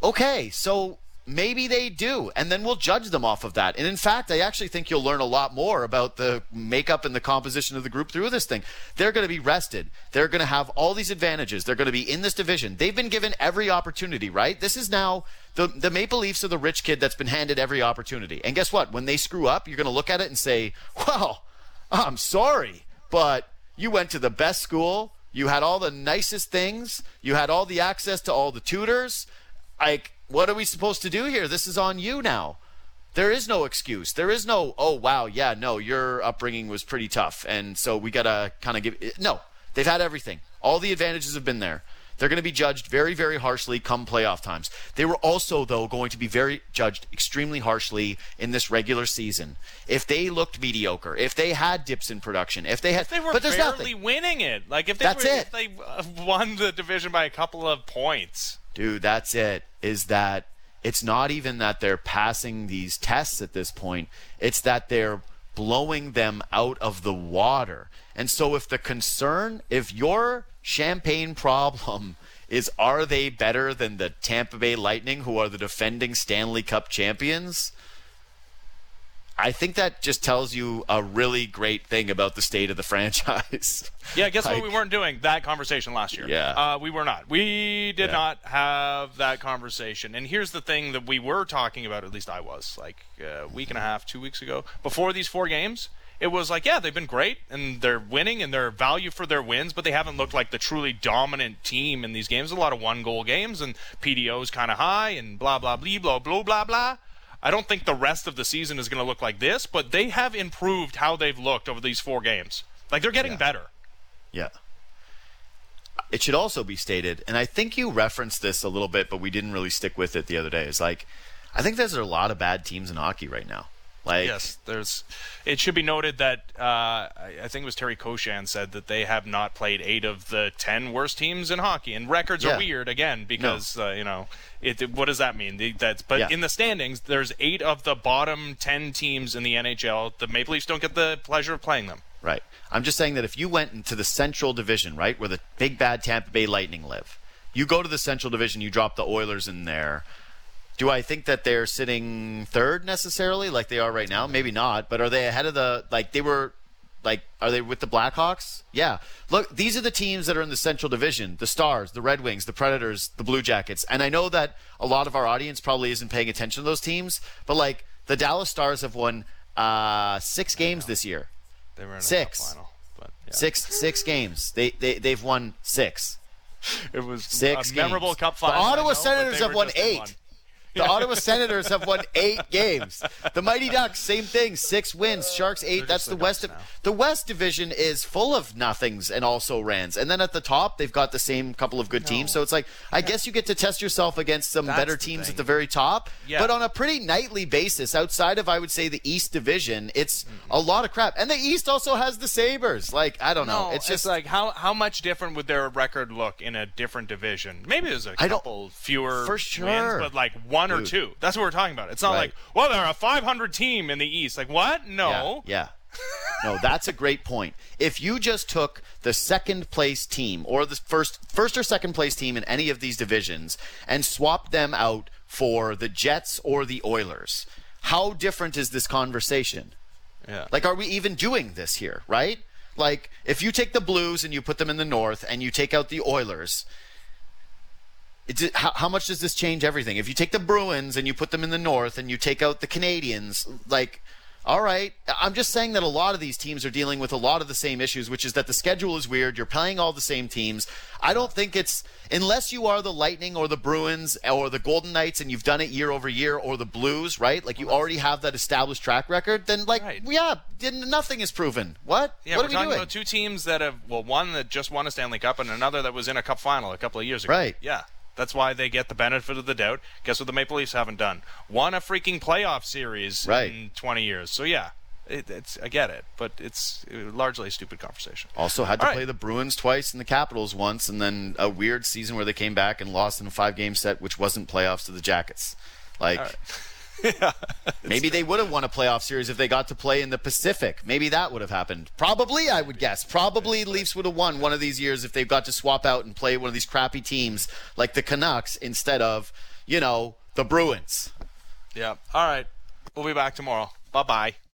okay, so maybe they do, and then we'll judge them off of that. And in fact, I actually think you'll learn a lot more about the makeup and the composition of the group through this thing. They're going to be rested. They're going to have all these advantages. They're going to be in this division. They've been given every opportunity, right? This is now the the Maple Leafs are the rich kid that's been handed every opportunity. And guess what? When they screw up, you're going to look at it and say, "Well, I'm sorry, but you went to the best school." You had all the nicest things. You had all the access to all the tutors. Like what are we supposed to do here? This is on you now. There is no excuse. There is no, oh, wow, yeah, no, your upbringing was pretty tough. And so we got to kind of give. No, they've had everything. All the advantages have been there. They're going to be judged very, very harshly come playoff times. They were also, though, going to be very judged extremely harshly in this regular season. If they looked mediocre, if they had dips in production, if they had, They were but there's barely nothing. winning it. Like if they That's were, it. if they uh, won the division by a couple of points. Dude, that's it. Is that it's not even that they're passing these tests at this point, it's that they're blowing them out of the water. And so, if the concern, if your champagne problem is are they better than the Tampa Bay Lightning, who are the defending Stanley Cup champions? I think that just tells you a really great thing about the state of the franchise. Yeah, guess Like- what? We weren't doing that conversation last year. Yeah. uh, we were not. We did Yeah. not have that conversation. And here's the thing that we were talking about. At least I was like a week and a half, two weeks ago, before these four games. It was like, yeah, they've been great and they're winning and they're value for their wins, but they haven't looked like the truly dominant team in these games. A lot of one goal games and PDO's kind of high and blah blah blah blah blah blah blah. I don't think the rest of the season is going to look like this, but they have improved how they've looked over these four games. Like they're getting better. Yeah. It should also be stated, and I think you referenced this a little bit, but we didn't really stick with it the other day. Is like, I think there's a lot of bad teams in hockey right now. Like, Yes, there's. It should be noted that uh, I, think it was Terry Koshan said that they have not played eight of the ten worst teams in hockey, and records Yeah. are weird again because uh, you know it. What does that mean? The- That's but Yeah. in the standings, there's eight of the bottom ten teams in the NHL. The Maple Leafs don't get the pleasure of playing them. Right. I'm just saying that if you went into the Central Division, right, where the big bad Tampa Bay Lightning live, you go to the Central Division, you drop the Oilers in there. Do I think that they're sitting third necessarily, like they are right now? Maybe not. But are they ahead of the like they were? Like, are they with the Blackhawks? Yeah. Look, these are the teams that are in the Central Division: the Stars, the Red Wings, the Predators, the Blue Jackets. And I know that a lot of our audience probably isn't paying attention to those teams, but like the Dallas Stars have won uh, six games this year. They were in Six. final, but yeah. Six six games. They they they've won six. It was Six a memorable games. cup The final. I Ottawa know, Senators have won eight. The Ottawa Senators have won eight games. The Mighty Ducks, same thing, six wins. Sharks eight. They're That's the the West. The West Division is full of nothings and also rans. And then at the top, they've got the same couple of good teams. So it's like I guess you get to test yourself against some That's better teams at the very top. Yeah. But on a pretty nightly basis, outside of I would say the East Division, it's mm-hmm. a lot of crap. And the East also has the Sabres. Like I don't know. No, it's just like how how much different would their record look in a different division? Maybe there's a couple fewer For wins, sure. but like one or Dude. two. That's what we're talking about. It's not Right. like well, they're a 500 team in the East. Like what? No. Yeah. yeah. no, that's a great point. If you just took the second place team or the first first or second place team in any of these divisions and swapped them out for the Jets or the Oilers, how different is this conversation? Yeah. Like, are we even doing this here, right? Like, if you take the Blues and you put them in the North and you take out the Oilers, it, how, how much does this change everything? If you take the Bruins and you put them in the North and you take out the Canadiens, like, all right, I'm just saying that a lot of these teams are dealing with a lot of the same issues, which is that the schedule is weird. You're playing all the same teams. I don't think it's unless you are the Lightning or the Bruins or the Golden Knights and you've done it year over year or the Blues, right? Like you already have that established track record. Then, like, Right. yeah, nothing is proven. What? Yeah, what we're are we talking doing? about two teams that have well, one that just won a Stanley Cup and another that was in a Cup final a couple of years ago. Right. Yeah. That's why they get the benefit of the doubt. Guess what the Maple Leafs haven't done? Won a freaking playoff series Right. in 20 years. So yeah, it, it's I get it, but it's uh, largely a stupid conversation. Also had to All right. play the Bruins twice and the Capitals once, and then a weird season where they came back and lost in a five-game set, which wasn't playoffs to the Jackets. Like, maybe they would have won a playoff series if they got to play in the Pacific. Maybe that would have happened. Probably, I would guess. Probably Leafs would have won one of these years if they've got to swap out and play one of these crappy teams like the Canucks instead of, you know, the Bruins. Yeah. All right. We'll be back tomorrow. Bye bye.